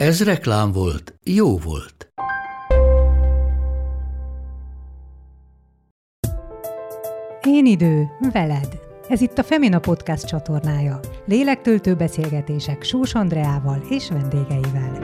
Ez reklám volt, jó volt. Én idő, veled. Ez itt a Femina Podcast csatornája. Lélektöltő beszélgetések Sós Andreával és vendégeivel.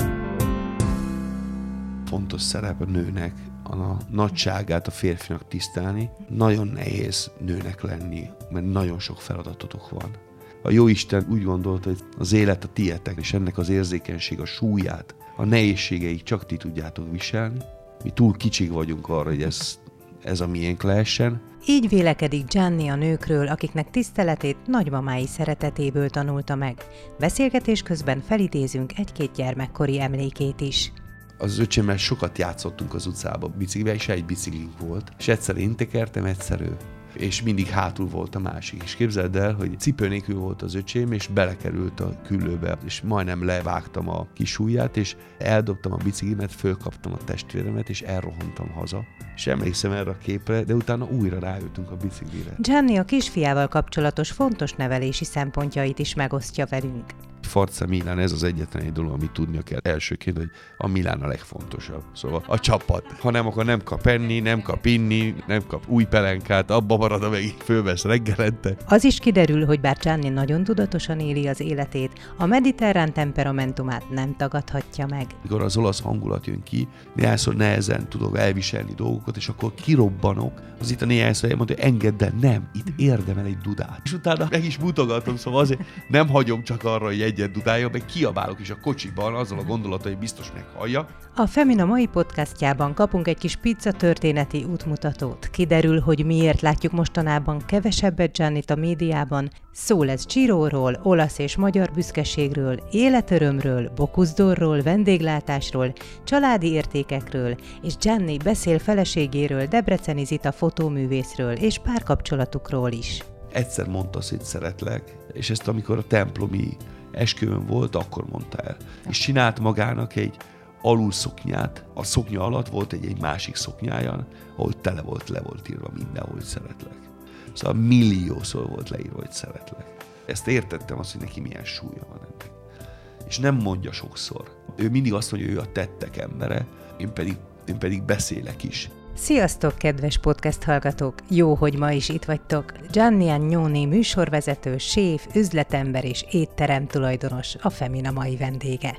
Fontos szerep a nőnek a nagyságát a férfinak tisztelni. Nagyon nehéz nőnek lenni, mert nagyon sok feladatotok van. A jó Isten úgy gondolta, hogy az élet a tietek, és ennek az érzékenység, a súlyát, a nehézségeik csak ti tudjátok viselni. Mi túl kicsik vagyunk arra, hogy ez, ez a miénk lehessen. Így vélekedik Gianni a nőkről, akiknek tiszteletét nagymamái szeretetéből tanulta meg. Beszélgetés közben felidézünk egy-két gyermekkori emlékét is az öcsémmel sokat játszottunk az utcába biciklivel, és egy biciklink volt. És egyszer én tekertem, egyszer ő és mindig hátul volt a másik. És képzeld el, hogy cipő nélkül volt az öcsém, és belekerült a küllőbe, és majdnem levágtam a kis ujját, és eldobtam a biciklimet, fölkaptam a testvéremet, és elrohantam haza. És emlékszem erre a képre, de utána újra rájöttünk a biciklire. Gianni a kisfiával kapcsolatos fontos nevelési szempontjait is megosztja velünk. Forza Milán, ez az egyetlen egy dolog, amit tudnia kell elsőként, hogy a Milán a legfontosabb. Szóval a csapat. Ha nem, akkor nem kap enni, nem kap inni, nem kap új pelenkát, abba marad, amelyik fölvesz reggelente. Az is kiderül, hogy bár Gianni nagyon tudatosan éli az életét, a mediterrán temperamentumát nem tagadhatja meg. Mikor az olasz hangulat jön ki, néhányszor nehezen tudok elviselni dolgokat, és akkor kirobbanok, az itt a néhányszor elmondja, hogy engedd el, nem, itt érdemel egy dudát. És utána meg is mutogatom, szóval azért nem hagyom csak arra, hogy egyet dudálja, meg kiabálok is a kocsiban azzal a gondolata, hogy biztos meghallja. A Femina mai podcastjában kapunk egy kis pizza történeti útmutatót. Kiderül, hogy miért látjuk mostanában kevesebbet Giannit a médiában. Szó lesz Csiróról, olasz és magyar büszkeségről, életörömről, bokuszdorról, vendéglátásról, családi értékekről, és Gianni beszél feleségéről, Debreceni Zita fotóművészről és párkapcsolatukról is. Egyszer mondta azt, hogy szeretlek, és ezt amikor a templomi esküvőn volt, akkor mondta el. És csinált magának egy alulszoknyát, a szoknya alatt volt egy, egy másik szoknyája, ahol tele volt, le volt írva minden, hogy szeretlek. Szóval milliószor volt leírva, hogy szeretlek. Ezt értettem azt, hogy neki milyen súlya van ennek. És nem mondja sokszor. Ő mindig azt mondja, hogy ő a tettek embere, én pedig, én pedig beszélek is. Sziasztok, kedves podcast hallgatók! Jó, hogy ma is itt vagytok. Gianni Agnoni műsorvezető, séf, üzletember és étterem tulajdonos, a Femina mai vendége.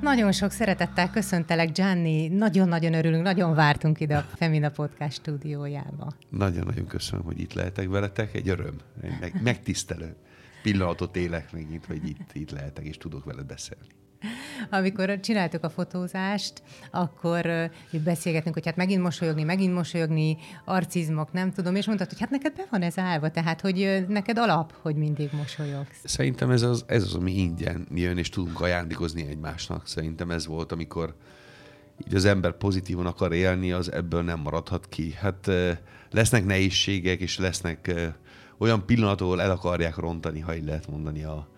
Nagyon sok szeretettel köszöntelek, Gianni. Nagyon-nagyon örülünk, nagyon vártunk ide a Femina Podcast stúdiójába. Nagyon-nagyon köszönöm, hogy itt lehetek veletek. Egy öröm, egy meg, megtisztelő pillanatot élek megint, hogy itt, itt lehetek és tudok veled beszélni. Amikor csináltuk a fotózást, akkor beszélgetünk, hogy hát megint mosolyogni, megint mosolyogni, arcizmok, nem tudom, és mondtad, hogy hát neked be van ez állva, tehát hogy neked alap, hogy mindig mosolyogsz. Szerintem ez az, ez az, ami ingyen jön, és tudunk ajándékozni egymásnak. Szerintem ez volt, amikor így az ember pozitívan akar élni, az ebből nem maradhat ki. Hát lesznek nehézségek, és lesznek olyan pillanatok, ahol el akarják rontani, ha így lehet mondani a,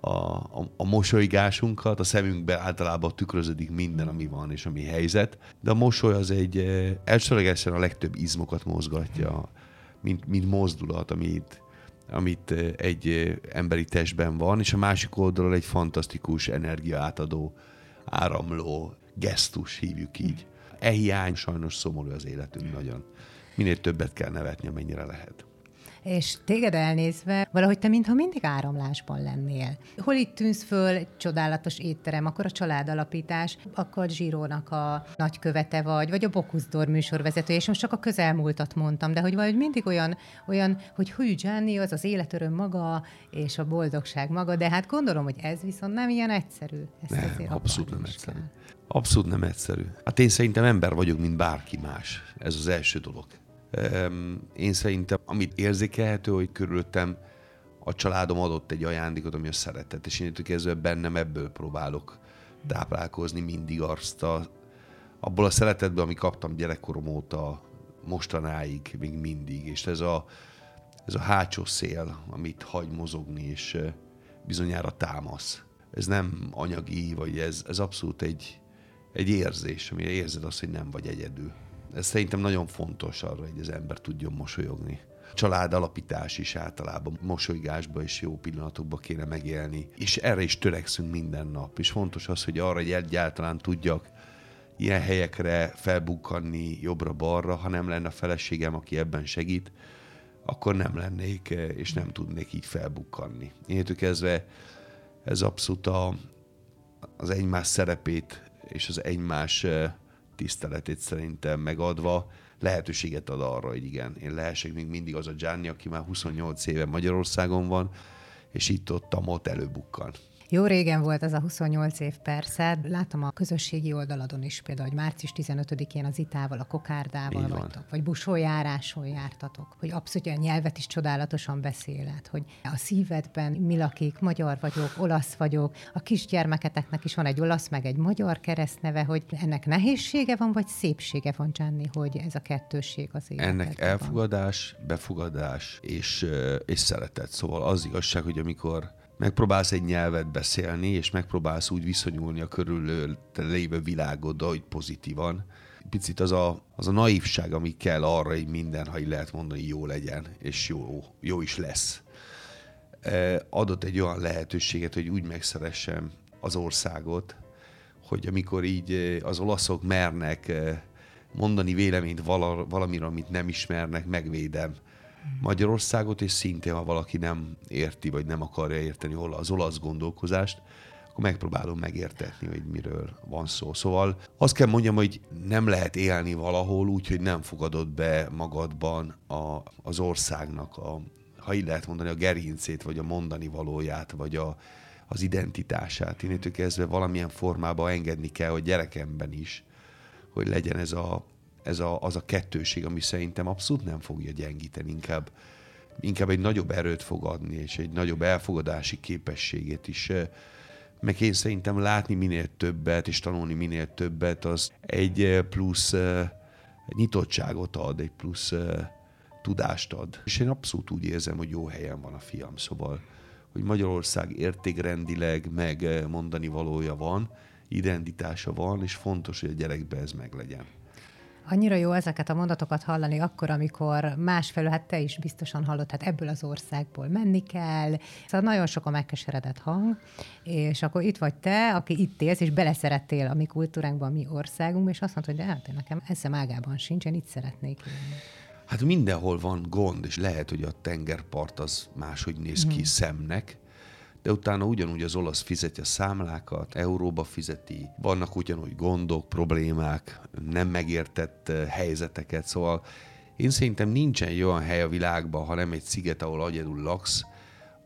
a, a, a mosolygásunkat, a szemünkbe általában tükröződik minden, ami van és ami helyzet, de a mosoly az egy elsőlegesen a legtöbb izmokat mozgatja, mint, mint mozdulat, amit, amit egy emberi testben van, és a másik oldalról egy fantasztikus energia átadó, áramló gesztus, hívjuk így. E hiány sajnos szomorú az életünk nagyon. Minél többet kell nevetni, amennyire lehet és téged elnézve valahogy te mintha mindig áramlásban lennél. Hol itt tűnsz föl, csodálatos étterem, akkor a családalapítás, akkor Zsírónak a nagykövete vagy, vagy a Bokuszdor műsorvezető, és most csak a közelmúltat mondtam, de hogy valahogy mindig olyan, olyan hogy hű, Gianni, az az életöröm maga, és a boldogság maga, de hát gondolom, hogy ez viszont nem ilyen egyszerű. Ezt nem, abszolút nem egyszerű. Abszolút nem egyszerű. Hát én szerintem ember vagyok, mint bárki más. Ez az első dolog. Én szerintem, amit érzékelhető, hogy körülöttem a családom adott egy ajándékot, ami a szeretet, és én kezdve bennem ebből próbálok táplálkozni mindig azt a, abból a szeretetből, ami kaptam gyerekkorom óta mostanáig, még mindig, és ez a, ez a hátsó szél, amit hagy mozogni, és bizonyára támasz. Ez nem anyagi, vagy ez, ez abszolút egy, egy érzés, amire érzed azt, hogy nem vagy egyedül. Ez szerintem nagyon fontos arra, hogy az ember tudjon mosolyogni. Család alapítás is általában mosolygásba és jó pillanatokba kéne megélni. És erre is törekszünk minden nap. És fontos az, hogy arra, hogy egyáltalán tudjak ilyen helyekre felbukkanni jobbra-balra, ha nem lenne a feleségem, aki ebben segít, akkor nem lennék, és nem tudnék így felbukkanni. Én kezdve ez abszolút a, az egymás szerepét és az egymás tiszteletét szerintem megadva lehetőséget ad arra, hogy igen, én lehessek még mindig az a Gianni, aki már 28 éve Magyarországon van, és itt-ott, ott előbukkan. Jó régen volt ez a 28 év persze. Látom a közösségi oldaladon is például, hogy március 15-én az itával, a kokárdával vagytok, vagy busójáráson jártatok, hogy abszolút a nyelvet is csodálatosan beszéled, hogy a szívedben mi lakik, magyar vagyok, olasz vagyok, a kisgyermeketeknek is van egy olasz, meg egy magyar keresztneve, hogy ennek nehézsége van, vagy szépsége van, Gianni, hogy ez a kettősség az életedben Ennek elfogadás, van. befogadás és, és szeretet. Szóval az igazság, hogy amikor megpróbálsz egy nyelvet beszélni, és megpróbálsz úgy viszonyulni a körülő lévő világoddal, hogy pozitívan. Picit az a, az a naívság, ami kell arra, hogy minden, ha így lehet mondani, jó legyen, és jó, jó is lesz. E, adott egy olyan lehetőséget, hogy úgy megszeressem az országot, hogy amikor így e, az olaszok mernek e, mondani véleményt valamiről, amit nem ismernek, megvédem Magyarországot, és szintén, ha valaki nem érti, vagy nem akarja érteni az olasz gondolkozást, akkor megpróbálom megértetni, hogy miről van szó. Szóval azt kell mondjam, hogy nem lehet élni valahol úgy, hogy nem fogadod be magadban a, az országnak, a, ha így lehet mondani, a gerincét, vagy a mondani valóját, vagy a, az identitását. Én kezdve valamilyen formában engedni kell, hogy gyerekemben is, hogy legyen ez a, ez a, az a kettőség, ami szerintem abszolút nem fogja gyengíteni, inkább, inkább egy nagyobb erőt fog adni, és egy nagyobb elfogadási képességét is. Meg én szerintem látni minél többet, és tanulni minél többet, az egy plusz egy nyitottságot ad, egy plusz tudást ad. És én abszolút úgy érzem, hogy jó helyen van a fiam, szóval, hogy Magyarország értékrendileg meg mondani valója van, identitása van, és fontos, hogy a gyerekbe ez meglegyen. Annyira jó ezeket a mondatokat hallani akkor, amikor másfelől, hát te is biztosan hallod, hát ebből az országból menni kell. Szóval nagyon sok a megkeseredett hang, és akkor itt vagy te, aki itt élsz, és beleszerettél a mi kultúránkban, a mi országunkban, és azt mondod, hogy de hát nekem eszem ágában sincs, én itt szeretnék élni. Hát mindenhol van gond, és lehet, hogy a tengerpart az máshogy néz ki mm. szemnek, de utána ugyanúgy az olasz fizeti a számlákat, euróba fizeti, vannak ugyanúgy gondok, problémák, nem megértett eh, helyzeteket, szóval én szerintem nincsen olyan hely a világban, ha nem egy sziget, ahol egyedül laksz,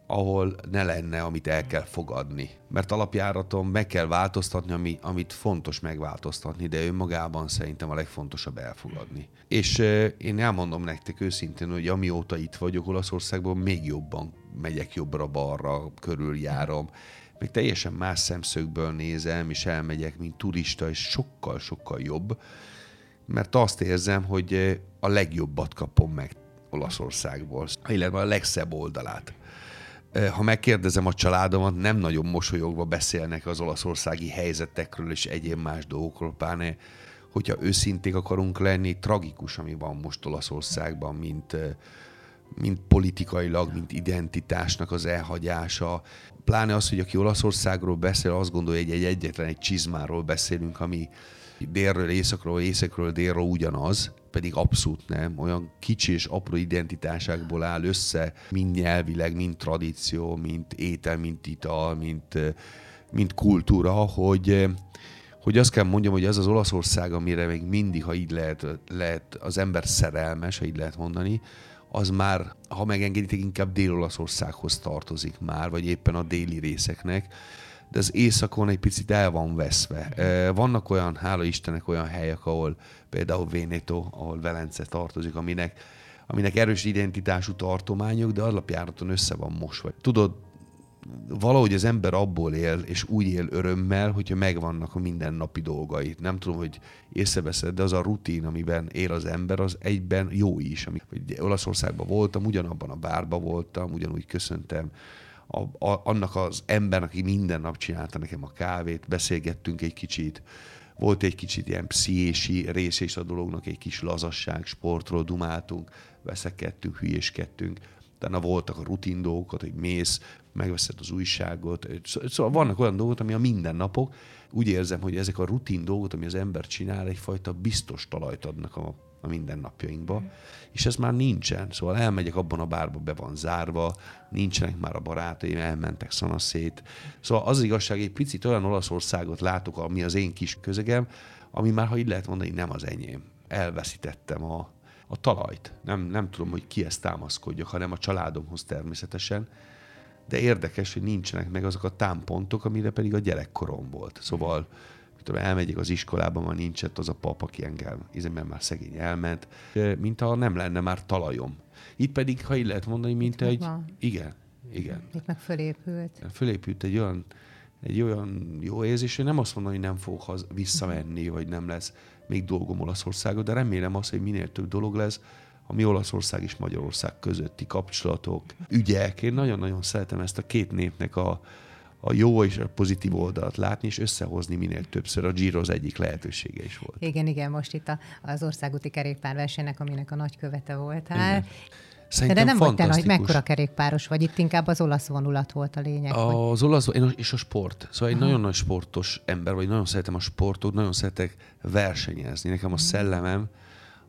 ahol ne lenne, amit el kell fogadni. Mert alapjáraton meg kell változtatni, ami, amit fontos megváltoztatni, de önmagában szerintem a legfontosabb elfogadni. És euh, én elmondom nektek őszintén, hogy amióta itt vagyok Olaszországban, még jobban megyek jobbra-balra, körüljárom, még teljesen más szemszögből nézem, és elmegyek, mint turista, és sokkal-sokkal jobb, mert azt érzem, hogy a legjobbat kapom meg Olaszországból, illetve a legszebb oldalát. Ha megkérdezem a családomat, nem nagyon mosolyogva beszélnek az olaszországi helyzetekről és egyéb más dolgokról, pláne hogyha őszinték akarunk lenni, tragikus, ami van most Olaszországban, mint, mint politikailag, mint identitásnak az elhagyása. Pláne az, hogy aki Olaszországról beszél, azt gondolja, hogy egy egyetlen egy csizmáról beszélünk, ami délről északról, északról délről ugyanaz, pedig abszolút nem. Olyan kicsi és apró identitásákból áll össze, mind nyelvileg, mind tradíció, mint étel, mint ital, mint, mint kultúra, hogy, hogy azt kell mondjam, hogy az az Olaszország, amire még mindig, ha így lehet, lehet az ember szerelmes, ha így lehet mondani, az már, ha megengeditek, inkább Dél-Olaszországhoz tartozik már, vagy éppen a déli részeknek de az északon egy picit el van veszve. Vannak olyan, hála Istennek olyan helyek, ahol például Vénétó, ahol Velence tartozik, aminek aminek erős identitású tartományok, de alapjáraton össze van mosva. Tudod, valahogy az ember abból él, és úgy él örömmel, hogyha megvannak a mindennapi dolgait. Nem tudom, hogy észreveszed, de az a rutin, amiben él az ember, az egyben jó is. Hogy Olaszországban voltam, ugyanabban a bárban voltam, ugyanúgy köszöntem a, a, annak az ember, aki minden nap csinálta nekem a kávét, beszélgettünk egy kicsit, volt egy kicsit ilyen pszichési rész és a dolognak, egy kis lazasság, sportról dumáltunk, veszekedtünk, hülyéskedtünk, utána voltak a rutin dolgokat, hogy mész, megveszed az újságot. Szóval vannak olyan dolgok, ami a mindennapok. Úgy érzem, hogy ezek a rutin dolgok, ami az ember csinál, egyfajta biztos talajt adnak a, a mindennapjainkba, mm. és ez már nincsen. Szóval elmegyek abban a bárba, be van zárva, nincsenek már a barátaim, elmentek szanaszét. Szóval az, az igazság, egy picit olyan Olaszországot látok, ami az én kis közegem, ami már, ha így lehet mondani, nem az enyém. Elveszítettem a, a talajt. Nem, nem tudom, hogy ki ezt támaszkodjak, hanem a családomhoz természetesen. De érdekes, hogy nincsenek meg azok a támpontok, amire pedig a gyerekkorom volt. Szóval tudom, elmegyek az iskolába, ma nincs ott az a pap, aki engem, mert már szegény elment, mint ha nem lenne már talajom. Itt pedig, ha így lehet mondani, mint Itt egy... Igen, igen. Itt meg fölépült. Fölépült egy olyan, egy olyan jó érzés, hogy nem azt mondom, hogy nem fog haz, visszamenni, vagy nem lesz még dolgom Olaszországot, de remélem azt, hogy minél több dolog lesz, ami Olaszország és Magyarország közötti kapcsolatok, ügyek. Én nagyon-nagyon szeretem ezt a két népnek a, a jó és a pozitív oldalt látni, és összehozni minél többször. A Giro az egyik lehetősége is volt. Igen, igen, most itt a, az országúti kerékpárversenynek, aminek a nagykövete voltál. Igen. Szerintem De nem vagy te nagy, mekkora kerékpáros vagy, itt inkább az olasz vonulat volt a lényeg. A, az olasz és a sport. Szóval egy Aha. nagyon nagy sportos ember vagy, nagyon szeretem a sportot, nagyon szeretek versenyezni. Nekem a mhm. szellemem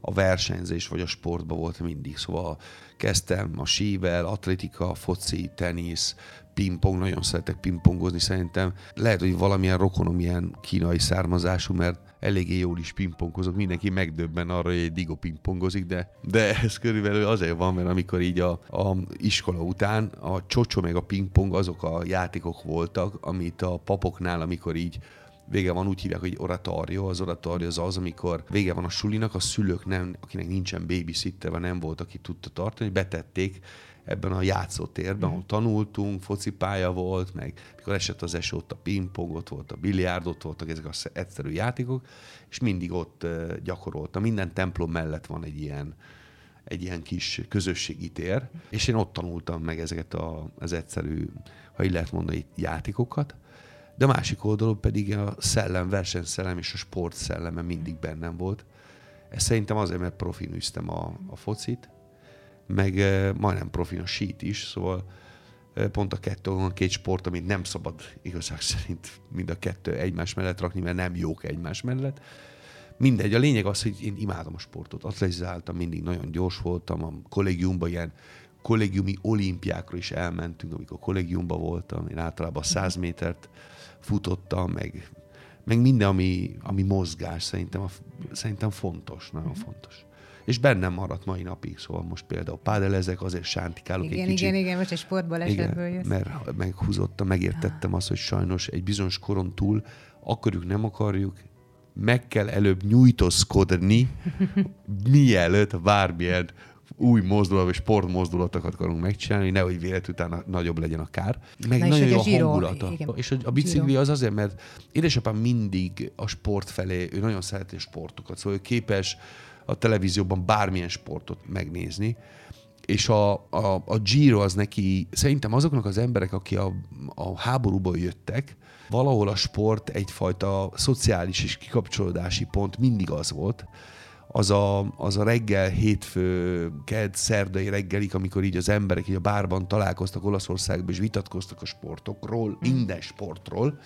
a versenyzés vagy a sportban volt mindig. Szóval kezdtem a sível, atletika, foci, tenisz, pingpong, nagyon szeretek pingpongozni szerintem. Lehet, hogy valamilyen rokonom ilyen kínai származású, mert eléggé jól is pingpongozok, mindenki megdöbben arra, hogy egy digo pingpongozik, de, de ez körülbelül azért van, mert amikor így a, a iskola után a csocsó meg a pingpong azok a játékok voltak, amit a papoknál, amikor így vége van, úgy hívják, hogy oratorio. Az oratorio az az, amikor vége van a sulinak, a szülők nem, akinek nincsen babysitter, vagy nem volt, aki tudta tartani, betették ebben a játszótérben, ahol tanultunk, focipálya volt, meg mikor esett az eső, ott a pingpong, ott volt a biliárd, ott voltak ezek az egyszerű játékok, és mindig ott gyakoroltam. Minden templom mellett van egy ilyen, egy ilyen kis közösségi tér, és én ott tanultam meg ezeket a, az egyszerű, ha így lehet mondani, játékokat, de a másik oldalon pedig a szellem, versenyszellem és a sport szelleme mindig bennem volt. Ez szerintem azért, mert profin üztem a, a focit, meg eh, majdnem profin a sít is, szóval eh, pont a kettő van két sport, amit nem szabad igazság szerint mind a kettő egymás mellett rakni, mert nem jók egymás mellett. Mindegy, a lényeg az, hogy én imádom a sportot. Atletizáltam, mindig nagyon gyors voltam, a kollégiumban ilyen kollégiumi olimpiákra is elmentünk, amikor kollégiumban voltam, én általában 100 métert futottam, meg, meg minden, ami, ami mozgás, szerintem, a, szerintem fontos, nagyon mhm. fontos. És bennem maradt mai napig, szóval most például pádelezek, azért sántikálok igen, egy kicsit. Igen, igen, most egy sportból esetből jössz. mert meghúzottam, megértettem azt, hogy sajnos egy bizonyos koron túl akarjuk, nem akarjuk, meg kell előbb nyújtózkodni, mielőtt bármilyen új mozdulat, vagy sportmozdulatokat akarunk megcsinálni, nehogy vélet utána nagyobb legyen a kár. Meg Na nagyon jó a Giro, hangulata. Igen. És a bicikli az azért, mert édesapám mindig a sport felé, ő nagyon szereti a sportokat, szóval ő képes a televízióban bármilyen sportot megnézni, és a, a, a Giro az neki, szerintem azoknak az emberek, akik a, a háborúból jöttek, valahol a sport egyfajta szociális és kikapcsolódási pont mindig az volt, az a, az a reggel, hétfő, kedd, szerdai reggelig, amikor így az emberek így a bárban találkoztak Olaszországban, és vitatkoztak a sportokról, minden sportról.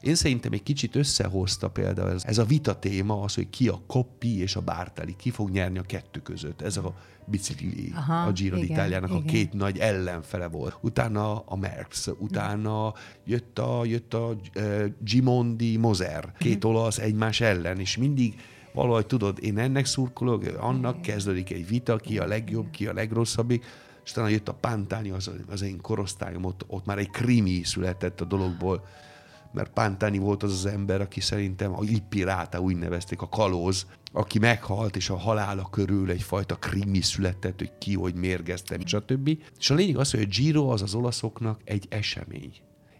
Én szerintem egy kicsit összehozta például ez, ez a vita téma, az, hogy ki a Koppi és a Bárteli, ki fog nyerni a kettő között. Ez a bicikli, Aha, a Giro d'Italiának a két nagy ellenfele volt. Utána a Merckx, utána jött a, jött a uh, Gimondi Moser, két mhm. olasz egymás ellen, és mindig valahogy tudod, én ennek szurkolok, annak kezdődik egy vita, ki a legjobb, ki a legrosszabbik, és utána jött a Pantani, az, az én korosztályom, ott, ott már egy krimi született a dologból. mert Pántani volt az az ember, aki szerintem a Ippiráta úgy nevezték, a kalóz, aki meghalt, és a halála körül egyfajta krimi született, hogy ki, hogy mérgezte, stb. És a lényeg az, hogy a Giro az az olaszoknak egy esemény.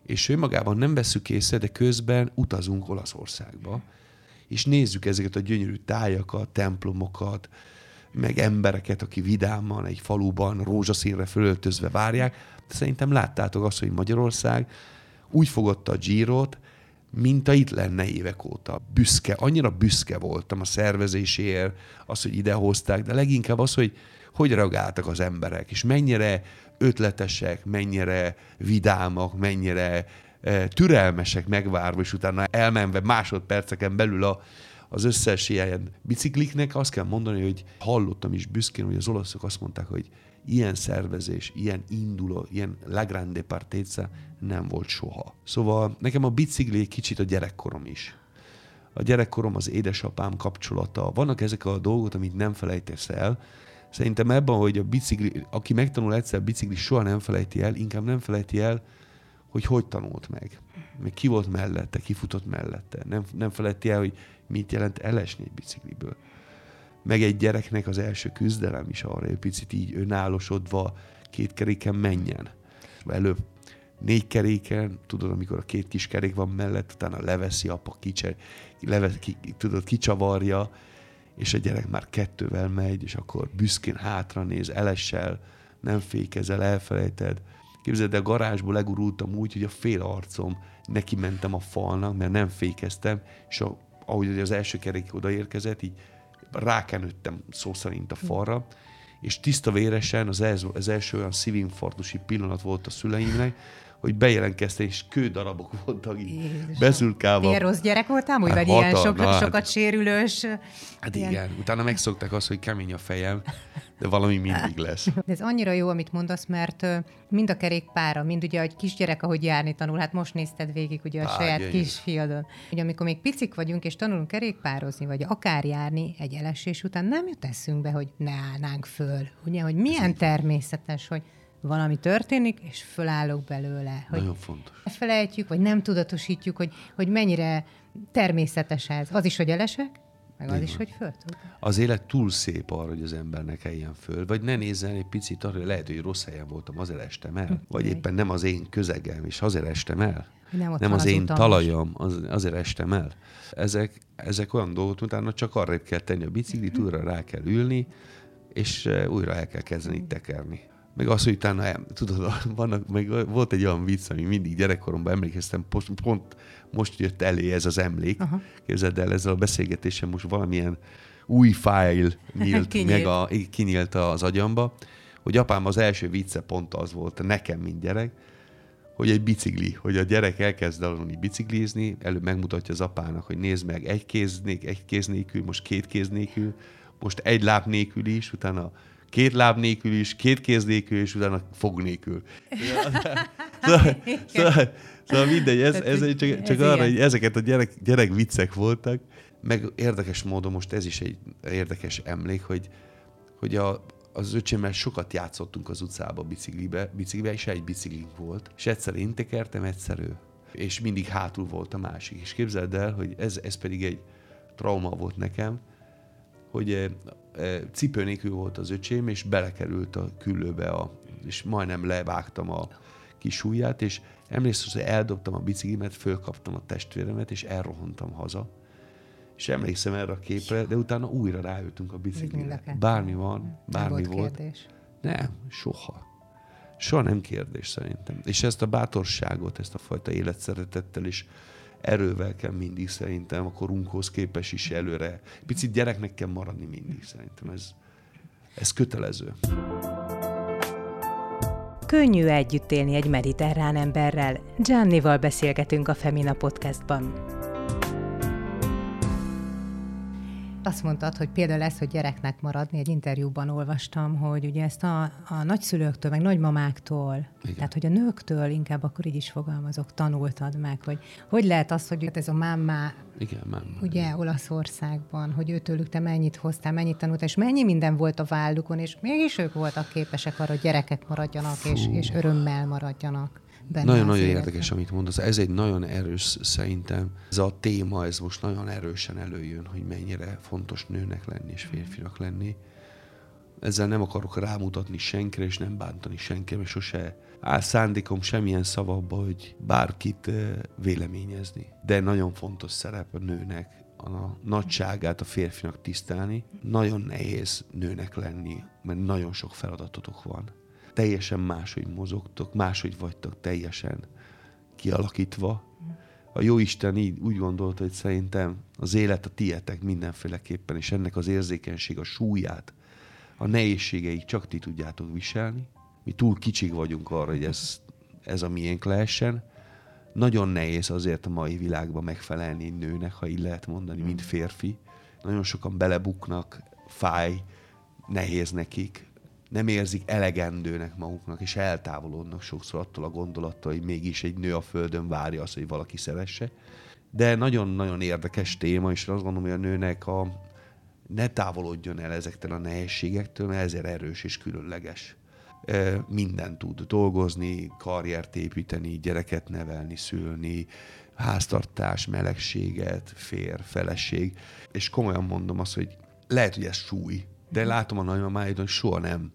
És önmagában nem veszük észre, de közben utazunk Olaszországba, és nézzük ezeket a gyönyörű tájakat, templomokat, meg embereket, aki vidáman egy faluban rózsaszínre fölöltözve várják. De szerintem láttátok azt, hogy Magyarország úgy fogadta a Girot, mint a itt lenne évek óta. Büszke, annyira büszke voltam a szervezéséért, az, hogy idehozták, de leginkább az, hogy hogy reagáltak az emberek, és mennyire ötletesek, mennyire vidámak, mennyire türelmesek megvárva, és utána elmenve másodperceken belül a, az összes ilyen bicikliknek, azt kell mondani, hogy hallottam is büszkén, hogy az olaszok azt mondták, hogy ilyen szervezés, ilyen induló, ilyen la grande partezza nem volt soha. Szóval nekem a bicikli kicsit a gyerekkorom is. A gyerekkorom, az édesapám kapcsolata. Vannak ezek a dolgok, amit nem felejtesz el. Szerintem ebben, hogy a bicikli, aki megtanul egyszer bicikli, soha nem felejti el, inkább nem felejti el, hogy hogy tanult meg. Meg ki volt mellette, ki futott mellette. Nem, nem felejti el, hogy mit jelent elesni egy bicikliből meg egy gyereknek az első küzdelem is arra, hogy picit így önállosodva két keréken menjen. Előbb négy keréken, tudod, amikor a két kis kerék van mellett, utána leveszi apa, kicse, levesz, ki, tudod, kicsavarja, és a gyerek már kettővel megy, és akkor büszkén hátra néz, elessel, nem fékezel, elfelejted. Képzeld, a garázsból legurultam úgy, hogy a fél arcom neki mentem a falnak, mert nem fékeztem, és a, ahogy az első kerék odaérkezett, így rákenődtem szó szerint a falra, és tiszta véresen az, ez, az első olyan szívinfarktusi pillanat volt a szüleimnek, hogy bejelentkezte, és kődarabok voltak így bezülkálva. Ilyen rossz gyerek voltam, úgy, hát, vagy ilyen sok, na, sokat hát, sérülős? Hát ilyen. igen, utána megszokták azt, hogy kemény a fejem, de valami mindig lesz. De ez annyira jó, amit mondasz, mert mind a kerékpára, mind ugye egy kisgyerek, ahogy járni tanul, hát most nézted végig ugye a Á, saját kisfiadon. Ugye amikor még picik vagyunk, és tanulunk kerékpározni, vagy akár járni egy elesés után, nem jut eszünkbe, hogy ne állnánk föl. Ugye, hogy milyen természetes, hogy valami történik, és fölállok belőle. Hogy Nagyon fontos. Felejtjük, vagy nem tudatosítjuk, hogy, hogy mennyire természetes ez. Az is, hogy elesek, meg az Igen. is, hogy föl Az élet túl szép arra, hogy az ember ne kelljen föl, vagy ne nézzen egy picit arra, hogy lehet, hogy rossz helyen voltam, azért estem el. Hm. Vagy éppen nem az én közegem, és azért estem el. Nem, nem az, az én talajom, az, azért estem el. Ezek, ezek olyan dolgok, utána csak arra kell tenni a biciklit, újra rá kell ülni, és eh, újra el kell kezdeni tekerni meg az, hogy utána, tudod, vannak, meg volt egy olyan vicc, ami mindig gyerekkoromban emlékeztem, pont, pont most jött elé ez az emlék. Aha. Képzeld el, ezzel a beszélgetésem most valamilyen új fájl nyílt, kinyílt. meg a, kinyílt az agyamba, hogy apám az első vicce pont az volt, nekem, mint gyerek, hogy egy bicikli, hogy a gyerek elkezd aludni biciklizni, előbb megmutatja az apának, hogy nézd meg, egy kéz, egy kéz nélkül, most két kéz nélkül, most egy láb nélkül is, utána két láb nélkül is, két kéz nélkül, és utána fog nélkül. Szóval, szóval, szóval mindegy, ez, ez csak, csak ez arra, hogy ezeket a gyerek, gyerek viccek voltak, meg érdekes módon most ez is egy érdekes emlék, hogy, hogy a, az öcsémmel sokat játszottunk az utcába biciklibe, biciklibe, és egy biciklink volt, és egyszer én tekertem, egyszer ő. És mindig hátul volt a másik. És képzeld el, hogy ez, ez pedig egy trauma volt nekem, hogy cipő nélkül volt az öcsém, és belekerült a küllőbe, a, és majdnem levágtam a kis ujját, és emlékszem, hogy eldobtam a biciklimet, fölkaptam a testvéremet, és elrohantam haza. És emlékszem erre a képre, de utána újra ráültünk a biciklire. Bármi van, bármi nem volt. Kérdés. Nem, soha. Soha nem kérdés szerintem. És ezt a bátorságot, ezt a fajta életszeretettel is erővel kell mindig szerintem a korunkhoz képes is előre. Picit gyereknek kell maradni mindig szerintem. Ez, ez kötelező. Könnyű együtt élni egy mediterrán emberrel. Giannival beszélgetünk a Femina podcastban. Azt mondtad, hogy például lesz, hogy gyereknek maradni, egy interjúban olvastam, hogy ugye ezt a, a nagyszülőktől, meg nagymamáktól, Igen. tehát hogy a nőktől, inkább akkor így is fogalmazok, tanultad meg, hogy hogy lehet az, hogy ez a mámá, Igen, mámá. ugye Olaszországban, hogy őtőlük te mennyit hoztál, mennyit tanultál, és mennyi minden volt a vállukon, és mégis ők voltak képesek arra, hogy gyerekek maradjanak, és, és örömmel maradjanak. Benne Nagyon-nagyon érdekes, amit mondasz. Ez egy nagyon erős szerintem. Ez a téma, ez most nagyon erősen előjön, hogy mennyire fontos nőnek lenni és férfinak lenni. Ezzel nem akarok rámutatni senkire, és nem bántani senkire, mert sose áll szándékom semmilyen szavabba, hogy bárkit eh, véleményezni. De nagyon fontos szerep a nőnek a nagyságát a férfinak tisztelni. Nagyon nehéz nőnek lenni, mert nagyon sok feladatotok van. Teljesen máshogy mozogtok, máshogy vagytok teljesen kialakítva. A Jóisten így úgy gondolta, hogy szerintem az élet a tietek mindenféleképpen, és ennek az érzékenység, a súlyát, a nehézségeik csak ti tudjátok viselni. Mi túl kicsik vagyunk arra, hogy ez, ez a miénk lehessen. Nagyon nehéz azért a mai világban megfelelni egy nőnek, ha így lehet mondani, mint férfi. Nagyon sokan belebuknak, fáj, nehéz nekik, nem érzik elegendőnek maguknak, és eltávolodnak sokszor attól a gondolattól, hogy mégis egy nő a földön várja azt, hogy valaki szeresse. De nagyon-nagyon érdekes téma, és azt gondolom, hogy a nőnek a, ne távolodjon el ezektől a nehézségektől, mert ezért erős és különleges. Minden tud dolgozni, karriert építeni, gyereket nevelni, szülni, háztartás, melegséget, fér, feleség. És komolyan mondom azt, hogy lehet, hogy ez súly, de látom a nagymamáid, hogy soha nem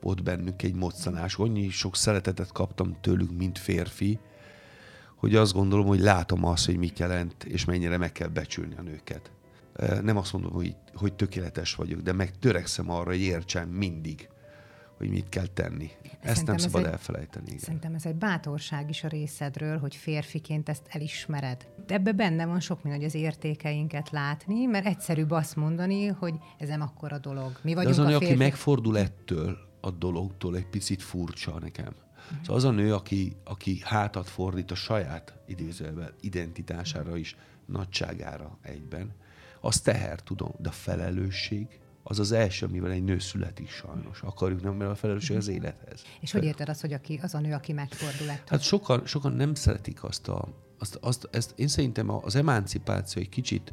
volt bennük egy moccanás. Annyi sok szeretetet kaptam tőlük, mint férfi, hogy azt gondolom, hogy látom azt, hogy mit jelent, és mennyire meg kell becsülni a nőket. Nem azt mondom, hogy, hogy tökéletes vagyok, de meg törekszem arra, hogy értsem mindig, hogy mit kell tenni. Ezt Szerintem nem ez szabad egy- elfelejteni. Igen. Szerintem ez egy bátorság is a részedről, hogy férfiként ezt elismered. De ebbe benne van sok minden, hogy az értékeinket látni, mert egyszerűbb azt mondani, hogy ez nem akkora dolog. Mi De vagyunk az a nő, a aki férfi... megfordul ettől a dologtól, egy picit furcsa nekem. Szóval az a nő, aki, aki hátat fordít a saját idézőjelben identitására is, nagyságára egyben, az teher, tudom, de a felelősség az az első, amivel egy nő születik sajnos. Akarjuk nem, mert a felelősség az élethez. És hogy érted azt, hogy aki, az a nő, aki megfordul ettől? Hát sokan, sokan nem szeretik azt a... Azt, azt, ezt, én szerintem az emancipáció egy kicsit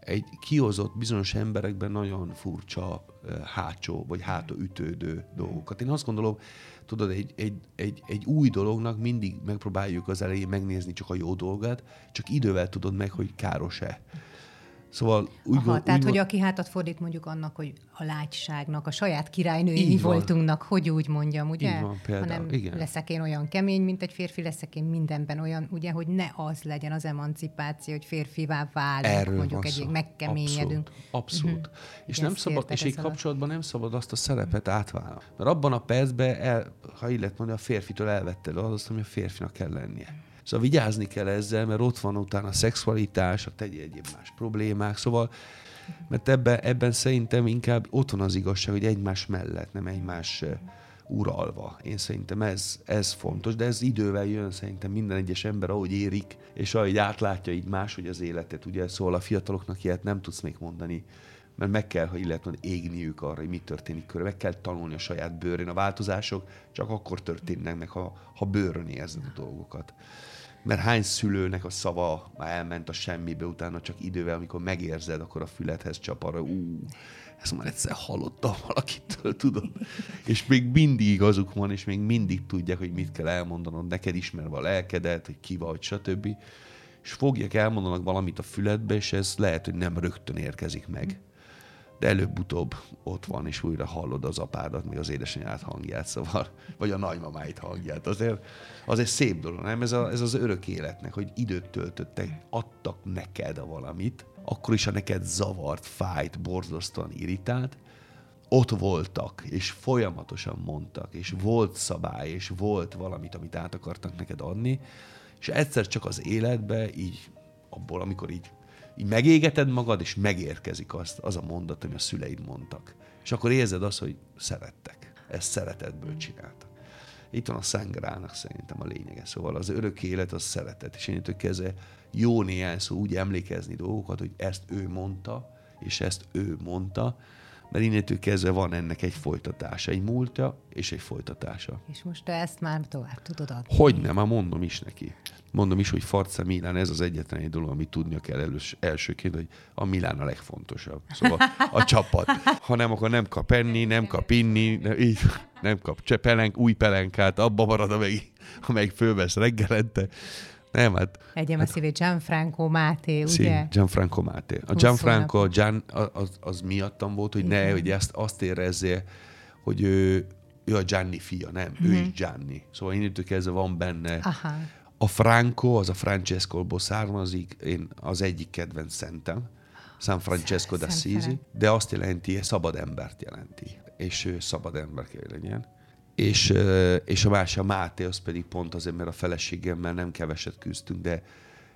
egy kihozott bizonyos emberekben nagyon furcsa hátsó, vagy hátra ütődő dolgokat. Én azt gondolom, tudod, egy, egy, egy, egy új dolognak mindig megpróbáljuk az elején megnézni csak a jó dolgát, csak idővel tudod meg, hogy káros-e. Szóval úgy, Aha, gond- tehát, úgy hogy gond- aki hátat fordít mondjuk annak, hogy a lágyságnak, a saját királynői Így voltunknak, hogy úgy mondjam, ugye? Így van, például, Hanem igen. leszek én olyan kemény, mint egy férfi, leszek én mindenben olyan, ugye, hogy ne az legyen az emancipáció, hogy férfivá válunk, Erről mondjuk egy megkeményedünk. Abszolút. Abszolút. Uh-huh. És Igen, nem szabad, és egy kapcsolatban nem szabad azt a szerepet átvállalni. Mert abban a percben, el, ha lehet mondani, a férfitől elvetted azt, ami a férfinak kell lennie. Szóval vigyázni kell ezzel, mert ott van utána a szexualitás, a tegy egyéb más problémák, szóval mert ebben, ebben szerintem inkább ott van az igazság, hogy egymás mellett, nem egymás uralva. Én szerintem ez, ez fontos, de ez idővel jön szerintem minden egyes ember, ahogy érik, és ahogy átlátja így máshogy az életet, ugye, szóval a fiataloknak ilyet nem tudsz még mondani, mert meg kell, ha lehet mondani, égniük arra, hogy mi történik körül. Meg kell tanulni a saját bőrén. A változások csak akkor történnek meg, ha, ha bőrön érzed a dolgokat. Mert hány szülőnek a szava már elment a semmibe, utána csak idővel, amikor megérzed, akkor a fülethez csap arra, ú, ezt már egyszer hallottam valakitől, tudod. És még mindig igazuk van, és még mindig tudják, hogy mit kell elmondanod, neked ismerve a lelkedet, hogy ki vagy, stb. És fogják, elmondanak valamit a füledbe, és ez lehet, hogy nem rögtön érkezik meg de előbb-utóbb ott van, és újra hallod az apádat, még az édesanyád hangját, szóval, vagy a nagymamáit hangját. Azért, az egy szép dolog, nem? Ez, a, ez az örök életnek, hogy időt töltöttek, adtak neked a valamit, akkor is, ha neked zavart, fájt, borzasztóan irritált, ott voltak, és folyamatosan mondtak, és volt szabály, és volt valamit, amit át akartak neked adni, és egyszer csak az életbe így, abból, amikor így így megégeted magad, és megérkezik azt, az a mondat, ami a szüleid mondtak. És akkor érzed azt, hogy szerettek. Ezt szeretetből csináltak. Itt van a szengrának szerintem a lényege. Szóval az örök élet az szeretet. És én kezdve jó néhány szó úgy emlékezni dolgokat, hogy ezt ő mondta, és ezt ő mondta, mert innentől kezdve van ennek egy folytatása, egy múltja és egy folytatása. És most te ezt már tovább tudod adni. Hogy nem, már mondom is neki. Mondom is, hogy Farca Milán, ez az egyetlen egy dolog, amit tudnia kell elős, elsőként, hogy a Milán a legfontosabb. Szóval a csapat. Ha nem, akkor nem kap enni, nem kap inni, nem, így, nem kap pelenk, új pelenkát, abba marad, amelyik, amelyik fölvesz reggelente. Nem, hát... Egyem hát, a szívét Gianfranco Máté, ugye? Gianfranco Máté. A Gianfranco, Gian, az, az miattam volt, hogy Igen. ne, hogy ezt azt érezze, hogy ő, ő a Gianni fia, nem, mm-hmm. ő is Gianni. Szóval innentől kezdve van benne. Aha. A Franco, az a Francesco-ból származik, én az egyik kedvenc szentem, San Francesco d'Assisi, de azt jelenti, szabad embert jelenti. És ő szabad ember kell legyen és, és a másik, a Máté, az pedig pont azért, mert a feleségemmel nem keveset küzdtünk, de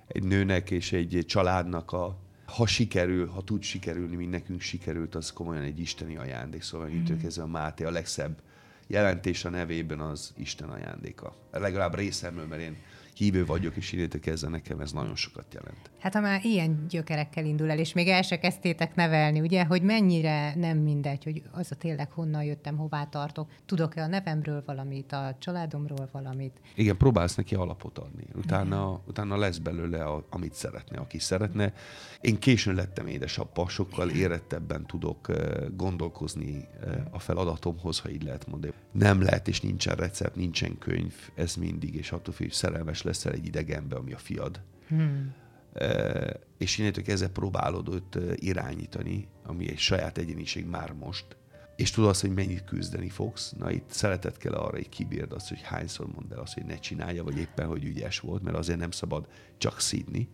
egy nőnek és egy családnak a, ha sikerül, ha tud sikerülni, mint nekünk sikerült, az komolyan egy isteni ajándék. Szóval mm. ez a Máté a legszebb jelentés a nevében az Isten ajándéka. Legalább részemről, mert én hívő vagyok, és innentől kezdve nekem ez nagyon sokat jelent. Hát ha már ilyen gyökerekkel indul el, és még el se kezdtétek nevelni, ugye, hogy mennyire nem mindegy, hogy az a tényleg honnan jöttem, hová tartok, tudok-e a nevemről valamit, a családomról valamit. Igen, próbálsz neki alapot adni. Utána, utána lesz belőle, a, amit szeretne, aki szeretne. Én későn lettem édesapa, sokkal érettebben tudok gondolkozni a feladatomhoz, ha így lehet mondani. Nem lehet, és nincsen recept, nincsen könyv, ez mindig, és attól függ, szerelmes leszel egy idegenbe, ami a fiad. Hmm. E, és innentől kezdve próbálod őt irányítani, ami egy saját egyéniség már most, és tudod azt, hogy mennyit küzdeni fogsz. Na itt szeretet kell arra, hogy kibírd azt, hogy hányszor mondd el azt, hogy ne csinálja, vagy éppen, hogy ügyes volt, mert azért nem szabad csak szídni,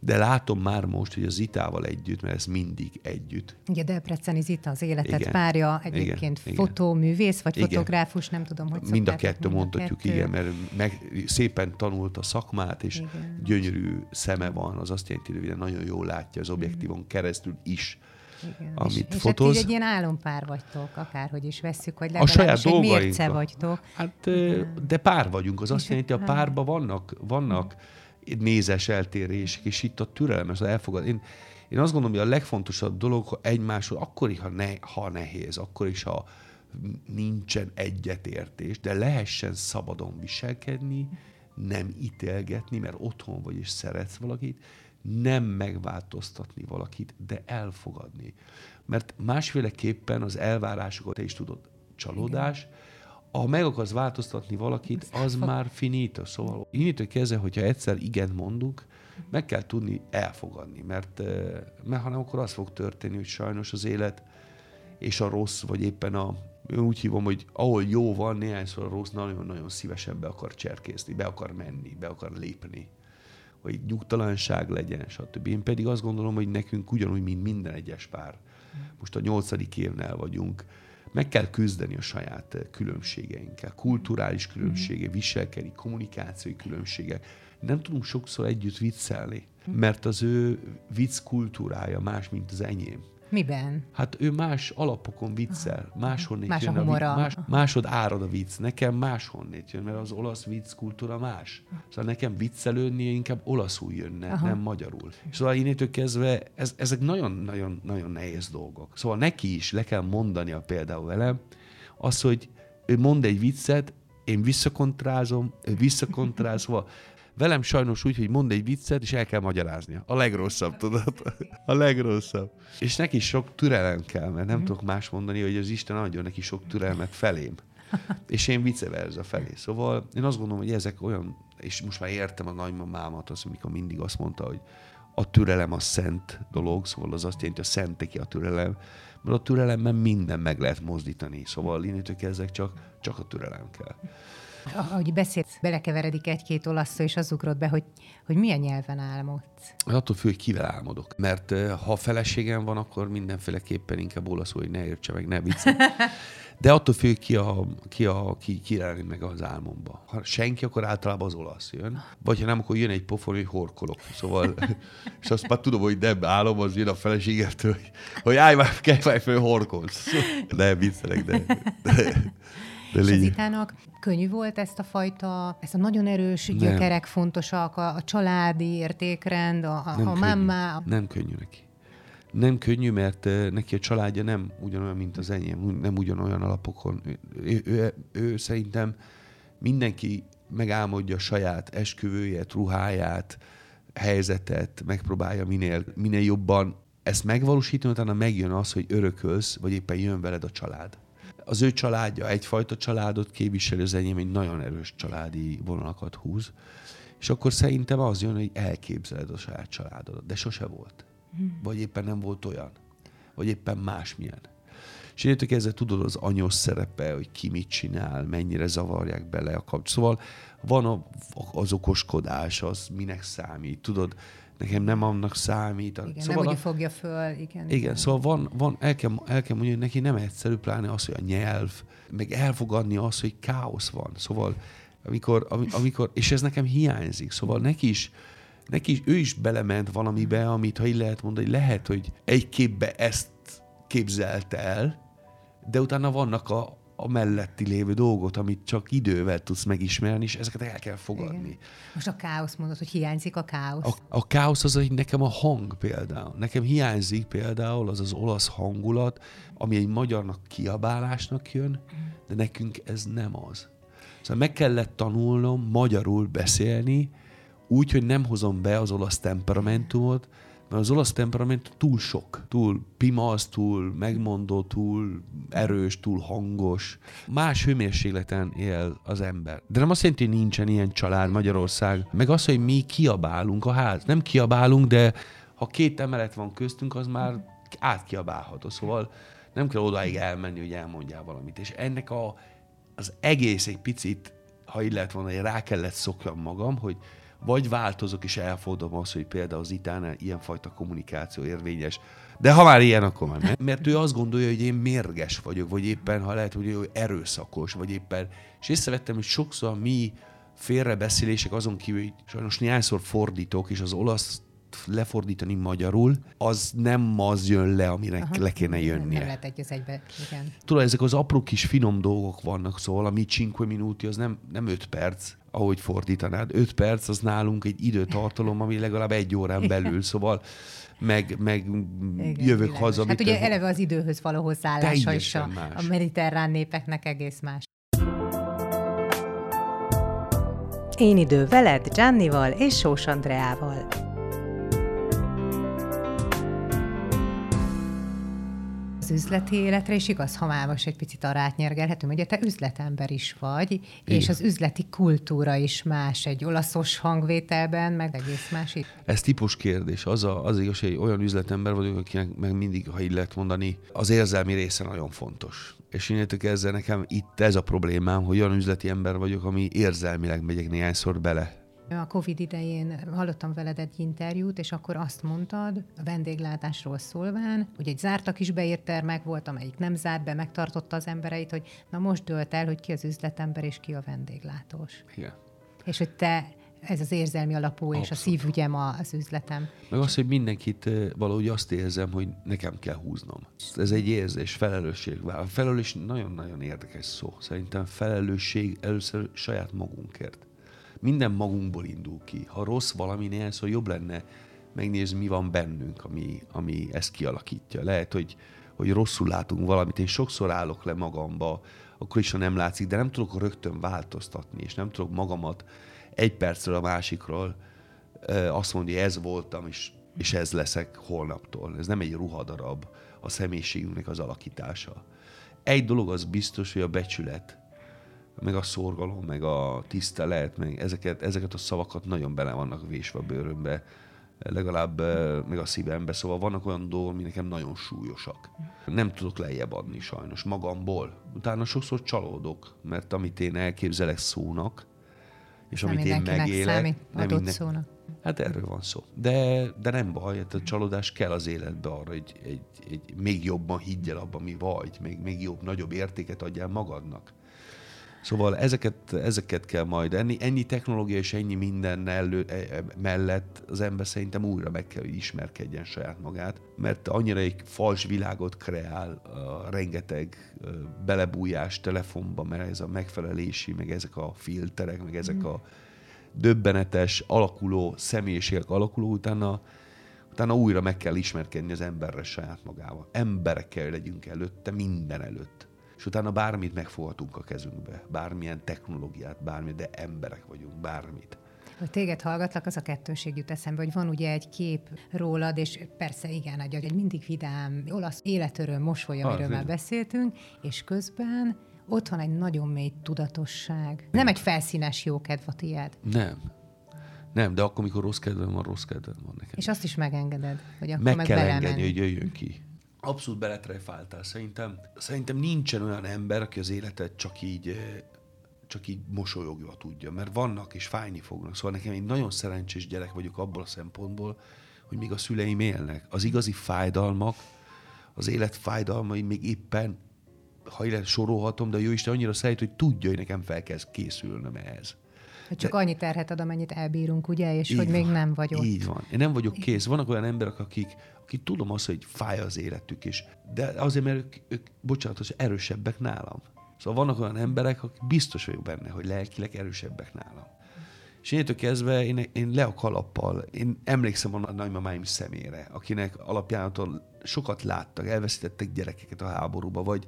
de látom már most, hogy a Zitával együtt, mert ez mindig együtt. Ugye Debreceni Zita az életed igen, párja, egyébként igen, fotóművész, vagy igen. fotográfus, nem tudom, hogy Mind a kettő mondhatjuk, kettő. igen, mert meg, szépen tanult a szakmát, és igen. gyönyörű szeme van, az azt jelenti, hogy nagyon jól látja az objektívon mm. keresztül is, igen. amit és, fotóz. És hát egy ilyen álompár vagytok, akárhogy is vesszük, hogy legalábbis a saját egy mérce vagytok. Hát, de pár vagyunk, az azt jelenti, a párban vannak, vannak mm nézes eltérések, és itt a türelem, az elfogad. Én, én azt gondolom, hogy a legfontosabb dolog, ha egymásról, akkor is, ha, ne, ha nehéz, akkor is, ha nincsen egyetértés, de lehessen szabadon viselkedni, nem ítélgetni, mert otthon vagy és szeretsz valakit, nem megváltoztatni valakit, de elfogadni. Mert másféleképpen az elvárásokat te is tudod, csalódás, Igen ha meg akarsz változtatni valakit, az már finito. Szóval innentől kezdve, hogyha egyszer igen mondunk, meg kell tudni elfogadni, mert, mert hanem akkor az fog történni, hogy sajnos az élet és a rossz, vagy éppen a, én úgy hívom, hogy ahol jó van, néhányszor a rossz nagyon-nagyon szívesen be akar cserkészni, be akar menni, be akar lépni, hogy nyugtalanság legyen, stb. Én pedig azt gondolom, hogy nekünk ugyanúgy, mint minden egyes pár. Most a nyolcadik évnél vagyunk, meg kell küzdeni a saját eh, különbségeinkkel, kulturális különbségek, viselkedni, kommunikációi különbségek. Nem tudunk sokszor együtt viccelni, mert az ő vicc kultúrája más, mint az enyém. Miben? Hát ő más alapokon viccel, máshonnét más jön a, a vicc, más, másod árad a vicc, nekem máshonnét jön, mert az olasz vicc kultúra más. Szóval nekem viccelődni inkább olaszul jönne, Aha. nem magyarul. Szóval innétől kezdve ez, ezek nagyon-nagyon-nagyon nehéz dolgok. Szóval neki is le kell mondania például velem az, hogy ő mond egy viccet, én visszakontrázom, ő visszakontráz, szóval Velem sajnos úgy, hogy mond egy viccet, és el kell magyaráznia. A legrosszabb, tudod? A legrosszabb. És neki sok türelem kell, mert nem mm. tudok más mondani, hogy az Isten adjon neki sok türelmet felém. És én vice versa felé. Szóval én azt gondolom, hogy ezek olyan, és most már értem a nagymamámat, az, amikor mindig azt mondta, hogy a türelem a szent dolog, szóval az azt jelenti, hogy a szenteki a türelem, mert a türelemben minden meg lehet mozdítani. Szóval innentől ezek csak, csak a türelem kell ahogy beszélsz, belekeveredik egy-két olasz szó, és az ugrott be, hogy, hogy milyen nyelven álmodsz. Attól függ, hogy kivel álmodok. Mert ha feleségem van, akkor mindenféleképpen inkább olaszul, hogy ne értse meg, ne vicce. De attól függ, ki, a, ki, a, ki, ki meg az álmomba. Ha senki, akkor általában az olasz jön. Vagy ha nem, akkor jön egy pofon, hogy horkolok. Szóval, és azt már tudom, hogy nem álom, az jön a feleségettől, hogy, hogy állj már, kell már föl horkolsz. De viccelek, de, de és az itának könnyű volt ezt a fajta, ezt a nagyon erős nem. gyökerek fontosak, a, a családi értékrend, a, a, nem a mámá. Nem könnyű neki. Nem könnyű, mert neki a családja nem ugyanolyan, mint az enyém, nem ugyanolyan alapokon. Ő, ő, ő, ő szerintem mindenki megálmodja a saját esküvőjét, ruháját, helyzetet, megpróbálja minél, minél jobban ezt megvalósítani, utána megjön az, hogy örökölsz, vagy éppen jön veled a család. Az ő családja egyfajta családot képvisel, az enyém egy nagyon erős családi vonalakat húz, és akkor szerintem az jön, hogy elképzeled a saját családodat, de sose volt. Hmm. Vagy éppen nem volt olyan. Vagy éppen másmilyen. És értük ezzel tudod az anyos szerepe, hogy ki mit csinál, mennyire zavarják bele a kapcsolat. Szóval van a, az okoskodás, az minek számít, tudod, nekem nem annak számít. Igen, szóval nem, a, fogja föl, igen. Igen, szóval van, van el, kell, el kell mondani, hogy neki nem egyszerű, pláne az, hogy a nyelv, meg elfogadni azt, hogy káosz van. Szóval amikor, amikor, és ez nekem hiányzik, szóval neki is, neki is, ő is belement valamibe, amit ha így lehet mondani, lehet, hogy egy képbe ezt képzelt el, de utána vannak a, a melletti lévő dolgot, amit csak idővel tudsz megismerni, és ezeket el kell fogadni. Igen. Most a káosz mondod, hogy hiányzik a káosz. A, a káosz az, hogy nekem a hang például. Nekem hiányzik például az az olasz hangulat, ami egy magyarnak kiabálásnak jön, de nekünk ez nem az. Szóval meg kellett tanulnom magyarul beszélni, úgy, hogy nem hozom be az olasz temperamentumot, mert az olasz temperament túl sok, túl pimasz, túl megmondó, túl erős, túl hangos. Más hőmérsékleten él az ember. De nem azt jelenti, hogy nincsen ilyen család Magyarország. Meg az, hogy mi kiabálunk a ház. Nem kiabálunk, de ha két emelet van köztünk, az már átkiabálható. Szóval nem kell odáig elmenni, hogy elmondjál valamit. És ennek a, az egész egy picit, ha így lehet mondani, rá kellett szokjam magam, hogy vagy változok és elfogadom azt, hogy például az itánál ilyenfajta kommunikáció érvényes. De ha már ilyen, akkor már nem. Mert ő azt gondolja, hogy én mérges vagyok, vagy éppen, ha lehet, hogy ő erőszakos, vagy éppen. És észrevettem, hogy sokszor mi félrebeszélések azon kívül, hogy sajnos néhányszor fordítok, és az olasz lefordítani magyarul, az nem az jön le, aminek Aha, le kéne jönnie. Nem lehet egy az egybe, igen. Tudod, ezek az apró kis finom dolgok vannak, szóval a mi 5 minuti az nem, nem 5 perc, ahogy fordítanád. 5 perc az nálunk egy időtartalom, ami legalább egy órán belül, szóval meg, meg Igen, jövök világos. haza. Hát ugye eleve az időhöz való hozzáállása is a, a mediterrán népeknek egész más. Én idő veled, Giannival és Sós Andreával. Az üzleti életre, és igaz, ha már most egy picit arra átnyergelhetünk, ugye te üzletember is vagy, Igen. és az üzleti kultúra is más egy olaszos hangvételben, meg egész más itt. Ez típus kérdés. Az, a, az igaz, hogy olyan üzletember vagyok, akinek meg mindig, ha így lehet mondani, az érzelmi része nagyon fontos. És innentől ezzel nekem itt ez a problémám, hogy olyan üzleti ember vagyok, ami érzelmileg megyek néhányszor bele a Covid idején hallottam veled egy interjút, és akkor azt mondtad, a vendéglátásról szólván, hogy egy zárt a kis beértermek volt, amelyik nem zárt be, megtartotta az embereit, hogy na most dölt el, hogy ki az üzletember és ki a vendéglátós. Igen. És hogy te ez az érzelmi alapú, Abszolút. és a szívügyem az üzletem. Meg az, hogy mindenkit valahogy azt érzem, hogy nekem kell húznom. Ez egy érzés, felelősség. A felelős nagyon-nagyon érdekes szó. Szerintem felelősség először saját magunkért minden magunkból indul ki. Ha rossz valami néhány szó, jobb lenne megnézni, mi van bennünk, ami, ami ezt kialakítja. Lehet, hogy, hogy rosszul látunk valamit, én sokszor állok le magamba, akkor is, ha nem látszik, de nem tudok rögtön változtatni, és nem tudok magamat egy percről a másikról azt mondani, ez voltam, és, és ez leszek holnaptól. Ez nem egy ruhadarab a személyiségünknek az alakítása. Egy dolog az biztos, hogy a becsület meg a szorgalom, meg a tisztelet, meg ezeket, ezeket a szavakat nagyon bele vannak vésve a bőrömbe, legalább meg a szívembe, szóval vannak olyan dolgok, ami nekem nagyon súlyosak. Nem tudok lejjebb adni sajnos magamból. Utána sokszor csalódok, mert amit én elképzelek szónak, és nem amit én megélek, számít, nem minden... szónak. Hát erről van szó. De, de nem baj, hát a csalódás kell az életbe arra, hogy egy, egy, még jobban higgyel abban, mi vagy, még, még jobb, nagyobb értéket adjál magadnak. Szóval ezeket, ezeket kell majd enni. Ennyi technológia és ennyi minden elő, e, e, mellett az ember szerintem újra meg kell, hogy ismerkedjen saját magát, mert annyira egy fals világot kreál, a rengeteg belebújás telefonba, mert ez a megfelelési, meg ezek a filterek, meg ezek a döbbenetes, alakuló személyiségek alakuló, utána Utána újra meg kell ismerkedni az emberre saját magával. Emberekkel legyünk előtte, minden előtt. És utána bármit megfoghatunk a kezünkbe. Bármilyen technológiát, bármit, de emberek vagyunk, bármit. Hogy téged hallgatlak, az a kettőség jut eszembe, hogy van ugye egy kép rólad, és persze igen, egy, egy mindig vidám, olasz életöröm, mosoly, amiről ah, már beszéltünk, és közben ott van egy nagyon mély tudatosság. Nem egy felszínes jókedv a tiéd. Nem. Nem, de akkor, amikor rossz kedvem van, rossz kedvem van nekem. És azt is megengeded, hogy akkor meg, meg kell engedni, hogy jöjjön ki. Abszolút beletrefáltál. Szerintem, szerintem nincsen olyan ember, aki az életet csak így eh, csak így mosolyogva tudja, mert vannak és fájni fognak. Szóval nekem egy nagyon szerencsés gyerek vagyok abból a szempontból, hogy még a szüleim élnek. Az igazi fájdalmak, az élet fájdalmai még éppen, ha élet sorolhatom, de a jó Isten annyira szeret, hogy tudja, hogy nekem fel kell készülnöm ehhez. Hogy csak de, annyi terhet ad, amennyit elbírunk, ugye, és hogy van, még nem vagyok. Így van. Én nem vagyok kész. Vannak olyan emberek, akik, akik tudom azt, hogy fáj az életük, és, de azért, mert ők, ők bocsánat, hogy erősebbek nálam. Szóval vannak olyan emberek, akik biztos vagyok benne, hogy lelkileg erősebbek nálam. És én kezdve én, én le a kalappal, én emlékszem a nagymamáim szemére, akinek alapjánatól sokat láttak, elveszítettek gyerekeket a háborúba, vagy,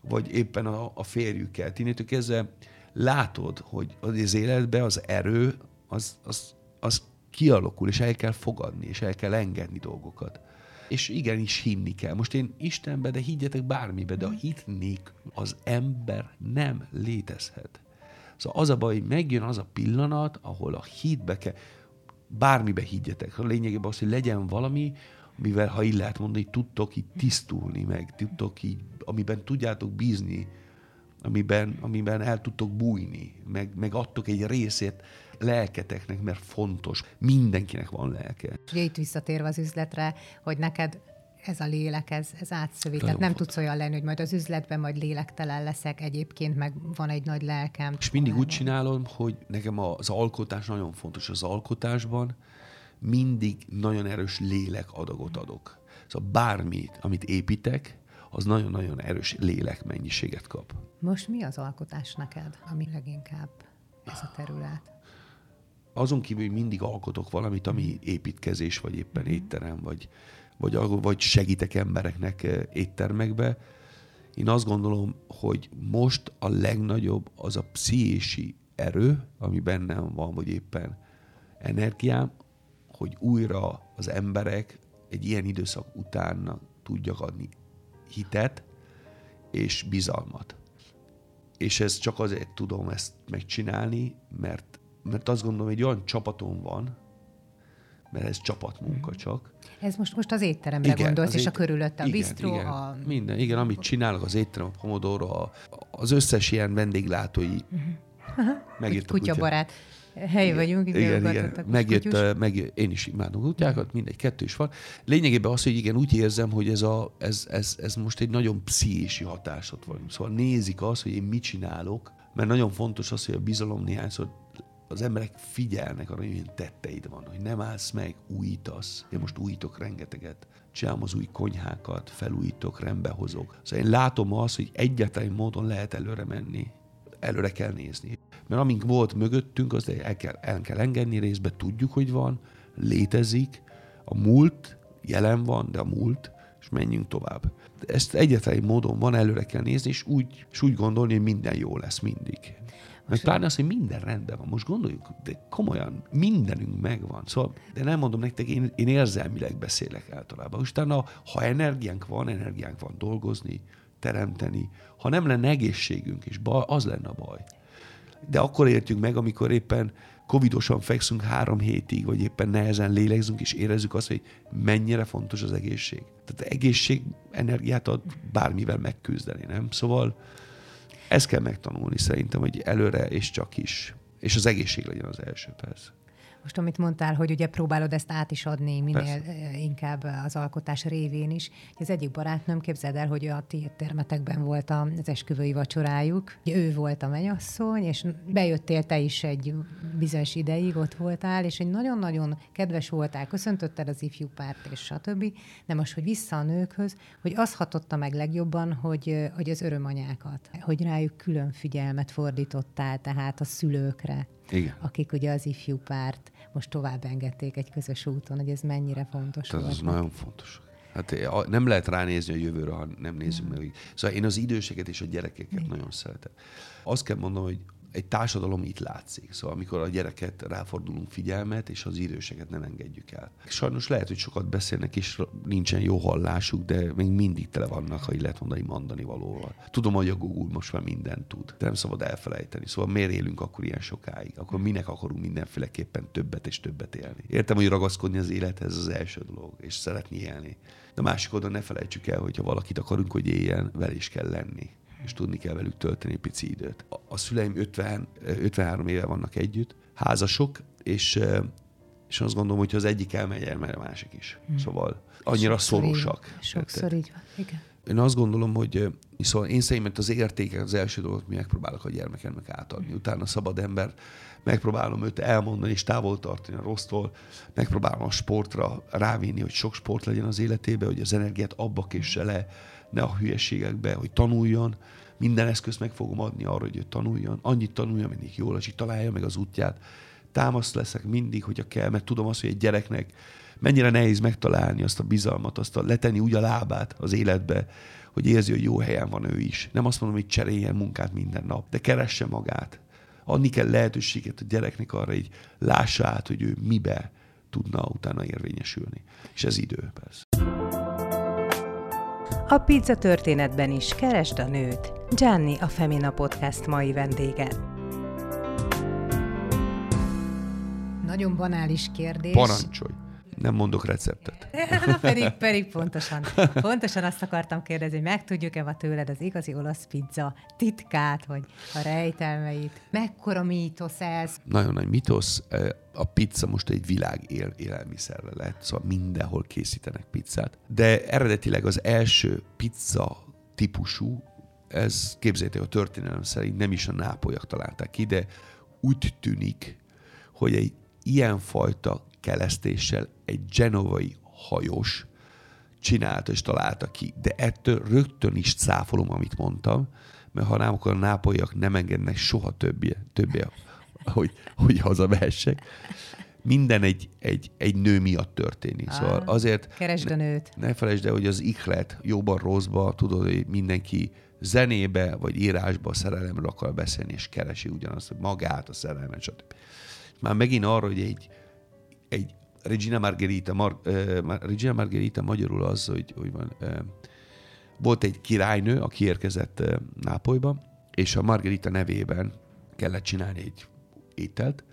vagy éppen a, a férjüket. Innentől kezdve látod, hogy az életben az erő, az, az, az kialakul, és el kell fogadni, és el kell engedni dolgokat. És igenis hinni kell. Most én Istenbe, de higgyetek bármibe, de a hitnék az ember nem létezhet. Szóval az a baj, hogy megjön az a pillanat, ahol a hitbe kell, bármibe higgyetek. A lényegében az, hogy legyen valami, mivel, ha így lehet mondani, tudtok így tisztulni meg, tudtok így, amiben tudjátok bízni, amiben, amiben el tudtok bújni, meg, meg adtok egy részét lelketeknek, mert fontos. Mindenkinek van lelke. Ugye itt visszatérve az üzletre, hogy neked ez a lélek, ez, ez átszövi. Tehát nem tudsz olyan lenni, hogy majd az üzletben majd lélektelen leszek, egyébként meg van egy nagy lelkem. És mindig úgy csinálom, hogy nekem az alkotás nagyon fontos. Az alkotásban mindig nagyon erős lélek adagot adok. Szóval bármit, amit építek, az nagyon-nagyon erős lélekmennyiséget kap. Most mi az alkotás neked, ami leginkább ez a terület? Azon kívül, hogy mindig alkotok valamit, ami építkezés, vagy éppen mhm. étterem, vagy, vagy, vagy segítek embereknek eh, éttermekbe, én azt gondolom, hogy most a legnagyobb az a pszichési erő, ami bennem van, vagy éppen energiám, hogy újra az emberek egy ilyen időszak után tudjak adni hitet és bizalmat. És ez csak azért tudom ezt megcsinálni, mert, mert azt gondolom, hogy egy olyan csapatom van, mert ez csapatmunka mhm. csak. Ez most, most az étteremre igen, gondolsz, és ét... a körülötte a bistró, igen, a... Minden, igen, amit csinálok, az étterem, a Pomodoro, a, az összes ilyen vendéglátói. Uh-huh. Megírtak, Kutyabarát. Úgy, hely vagyunk. Igen, igen. Megjött, meg, én is imádom kutyákat, mindegy, kettő is van. Lényegében az, hogy igen, úgy érzem, hogy ez, a, ez, ez, ez most egy nagyon pszichési hatásot van. Szóval nézik azt, hogy én mit csinálok, mert nagyon fontos az, hogy a bizalom néhányszor az emberek figyelnek arra, hogy milyen tetteid van, hogy nem állsz meg, újítasz. Én most újítok rengeteget. Csinálom az új konyhákat, felújítok, rendbe hozok. Szóval én látom azt, hogy egyetlen módon lehet előre menni. Előre kell nézni. Mert amink volt mögöttünk, az el kell, el kell engedni részbe, tudjuk, hogy van, létezik, a múlt jelen van, de a múlt, és menjünk tovább. De ezt egyetlen módon van, előre kell nézni, és úgy, és úgy gondolni, hogy minden jó lesz mindig. Meg pláne az, hogy minden rendben van. Most gondoljuk, de komolyan mindenünk megvan. Szóval, de nem mondom nektek, én, én érzelmileg beszélek általában. Utána, ha energiánk van, energiánk van dolgozni, teremteni. Ha nem lenne egészségünk, és baj, az lenne a baj de akkor értjük meg, amikor éppen covidosan fekszünk három hétig, vagy éppen nehezen lélegzünk, és érezzük azt, hogy mennyire fontos az egészség. Tehát egészség energiát ad bármivel megküzdeni, nem? Szóval ezt kell megtanulni szerintem, hogy előre és csak is. És az egészség legyen az első, persze. Most, amit mondtál, hogy ugye próbálod ezt át is adni minél Persze. Eh, inkább az alkotás révén is. Az egyik barátnőm, képzeld el, hogy a ti termetekben volt az esküvői vacsorájuk. Ő volt a menyasszony, és bejöttél te is egy bizonyos ideig, ott voltál, és egy nagyon-nagyon kedves voltál, köszöntötted az ifjú párt, és stb. De most, hogy vissza a nőkhöz, hogy az hatotta meg legjobban, hogy, hogy az örömanyákat, hogy rájuk külön figyelmet fordítottál, tehát a szülőkre, Igen. akik ugye az ifjú párt most tovább engedték egy közös úton, hogy ez mennyire fontos Tehát az nagyon fontos. Hát nem lehet ránézni a jövőre, ha nem nézzük meg. Szóval én az időseket és a gyerekeket Igen. nagyon szeretem. Azt kell mondom, hogy egy társadalom itt látszik. Szóval amikor a gyereket ráfordulunk figyelmet, és az időseket nem engedjük el. Sajnos lehet, hogy sokat beszélnek, és nincsen jó hallásuk, de még mindig tele vannak, ha így lehet mondani, mondani valóval. Tudom, hogy a Google most már mindent tud, de nem szabad elfelejteni. Szóval miért élünk akkor ilyen sokáig? Akkor minek akarunk mindenféleképpen többet és többet élni? Értem, hogy ragaszkodni az élethez az első dolog, és szeretni élni. De másik oldalon ne felejtsük el, hogy ha valakit akarunk, hogy éljen, vele is kell lenni és tudni kell velük tölteni pici időt. A, a szüleim 50, 53 éve vannak együtt, házasok, és, és azt gondolom, hogy ha az egyik elmegy, elmegy a másik is. Hmm. Szóval annyira sokszor szorosak. Így, sokszor így van, igen. Én azt gondolom, hogy szóval én szerintem az értékek az első dolog, mi megpróbálok a gyermekemnek átadni. Utána szabad ember, megpróbálom őt elmondani és távol tartani a rossztól, megpróbálom a sportra rávinni, hogy sok sport legyen az életébe, hogy az energiát abba késse le, ne a hülyeségekbe, hogy tanuljon, minden eszközt meg fogom adni arra, hogy ő tanuljon, annyit tanulja, mindig jól hogy találja meg az útját. Támaszt leszek mindig, hogyha kell, mert tudom azt, hogy egy gyereknek mennyire nehéz megtalálni azt a bizalmat, azt a letenni úgy a lábát az életbe, hogy érzi, hogy jó helyen van ő is. Nem azt mondom, hogy cseréljen munkát minden nap, de keresse magát. Adni kell lehetőséget a gyereknek arra, hogy lássa át, hogy ő mibe tudna utána érvényesülni. És ez idő, persze. A pizza történetben is keresd a nőt. Gianni a Femina Podcast mai vendége. Nagyon banális kérdés. Parancsolj! Nem mondok receptet. pedig, pedig pontosan, pontosan azt akartam kérdezni, hogy megtudjuk-e tőled az igazi olasz pizza titkát, vagy a rejtelmeit. Mekkora mítosz ez? Nagyon nagy mítosz. A pizza most egy világ él, élelmiszerre lett, szóval mindenhol készítenek pizzát. De eredetileg az első pizza típusú, ez képzeljétek a történelem szerint nem is a nápolyak találták ki, de úgy tűnik, hogy egy ilyenfajta kelesztéssel egy genovai hajós csinálta és találta ki. De ettől rögtön is cáfolom, amit mondtam, mert ha nem, akkor a nápolyak nem engednek soha többé, többé hogy, hogy hazavehessek. Minden egy, egy, egy nő miatt történik. Szóval azért... Keresd a nőt. Ne, ne felejtsd el, hogy az ihlet jóban, rosszban, tudod, hogy mindenki zenébe vagy írásba a szerelemről akar beszélni, és keresi ugyanazt, magát, a szerelmet, stb. Már megint arra, hogy egy, egy Regina Margherita, Mar, uh, Regina Margherita magyarul az, hogy, hogy van, uh, volt egy királynő, aki érkezett uh, Nápolyba, és a Margherita nevében kellett csinálni egy ételt,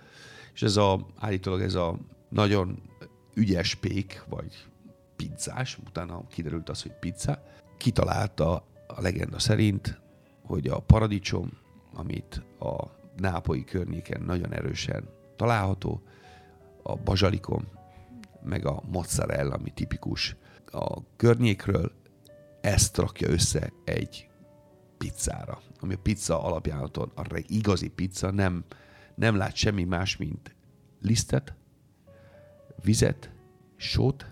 és ez a, állítólag ez a nagyon ügyes pék, vagy pizzás, utána kiderült az, hogy pizza, kitalálta a legenda szerint, hogy a paradicsom, amit a nápolyi környéken nagyon erősen található, a bazsalikom, meg a mozzarella, ami tipikus a környékről, ezt rakja össze egy pizzára, ami a pizza alapjánaton, a igazi pizza nem, nem lát semmi más, mint lisztet, vizet, sót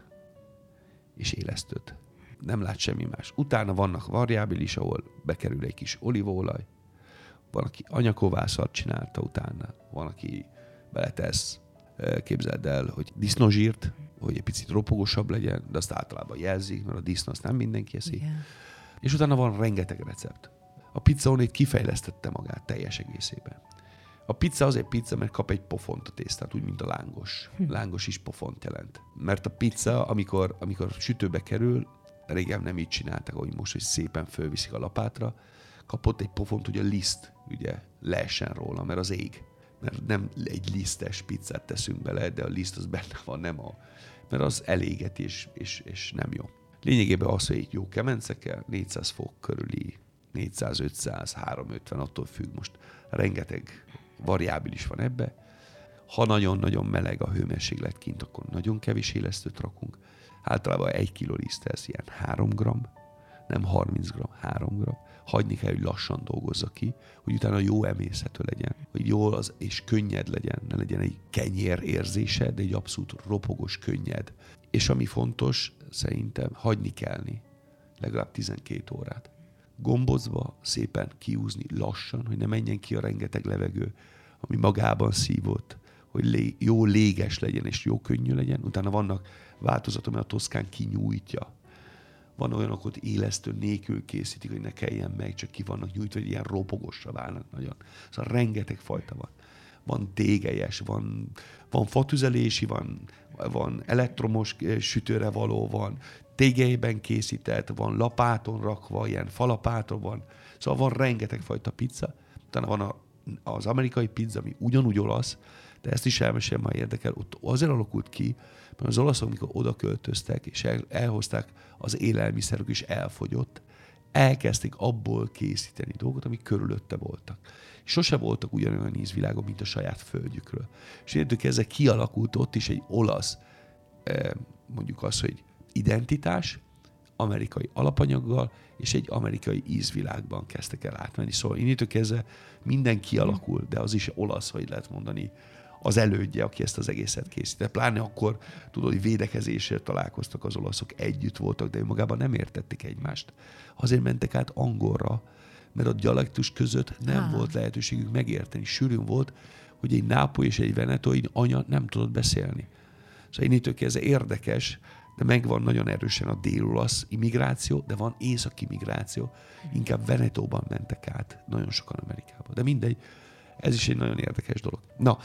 és élesztőt. Nem lát semmi más. Utána vannak variábilis, ahol bekerül egy kis olívaolaj, van, aki anyakovászat csinálta utána, van, aki beletesz képzeld el, hogy disznozsírt, hogy egy picit ropogósabb legyen, de azt általában jelzik, mert a disznó azt nem mindenki eszi. Igen. És utána van rengeteg recept. A pizza onnét kifejlesztette magát teljes egészében. A pizza azért pizza, mert kap egy pofont a tésztát, úgy, mint a lángos. Hm. Lángos is pofont jelent. Mert a pizza, amikor, amikor sütőbe kerül, régen nem így csináltak, hogy most, hogy szépen fölviszik a lapátra, kapott egy pofont, hogy a liszt ugye leessen róla, mert az ég mert nem egy lisztes pizzát teszünk bele, de a liszt az benne van, nem a, mert az eléget és, és, és nem jó. Lényegében az, hogy egy jó kemencekkel, 400 fok körüli, 400, 500, 350, attól függ most, rengeteg variábilis van ebbe. Ha nagyon-nagyon meleg a hőmérséklet kint, akkor nagyon kevés élesztőt rakunk. Általában egy kiló liszthez ilyen 3 gram, nem 30 gram, 3 gram hagyni kell, hogy lassan dolgozza ki, hogy utána jó emészhető legyen, hogy jól az, és könnyed legyen, ne legyen egy kenyér érzése, de egy abszolút ropogos, könnyed. És ami fontos, szerintem hagyni kellni legalább 12 órát. Gombozva szépen kiúzni lassan, hogy ne menjen ki a rengeteg levegő, ami magában szívott, hogy lé, jó léges legyen és jó könnyű legyen. Utána vannak változatok, mert a toszkán kinyújtja. Van olyanok, hogy élesztő nélkül készítik, hogy ne kelljen meg, csak ki vannak nyújtva, hogy ilyen ropogosra válnak nagyon. Szóval rengeteg fajta van. Van tégelyes, van, van fatüzelési, van, van elektromos eh, sütőre való, van tégelyben készített, van lapáton rakva, ilyen falapáton van. Szóval van rengeteg fajta pizza. Utána van a, az amerikai pizza, ami ugyanúgy olasz, de ezt is elmesél, már érdekel. Ott azért alakult ki, az olaszok, mikor oda költöztek, és el, elhozták az élelmiszerük, is elfogyott, elkezdték abból készíteni dolgokat, amik körülötte voltak. Sose voltak ugyanolyan ízvilágok, mint a saját földjükről. És értük, ezzel kialakult ott is egy olasz, eh, mondjuk az, hogy identitás, amerikai alapanyaggal, és egy amerikai ízvilágban kezdtek el átmenni. Szóval innentől kezdve minden kialakul, de az is olasz, hogy lehet mondani, az elődje, aki ezt az egészet készítette. Pláne akkor, tudod, hogy védekezésért találkoztak az olaszok, együtt voltak, de magában nem értették egymást. Azért mentek át angolra, mert a dialektus között nem ah. volt lehetőségük megérteni. Sűrűn volt, hogy egy nápoly és egy venetói anya nem tudott beszélni. Szóval innentől kezdve érdekes, de megvan nagyon erősen a dél-olasz immigráció, de van északi migráció. Inkább Venetóban mentek át nagyon sokan Amerikába. De mindegy, ez is egy nagyon érdekes dolog. Na,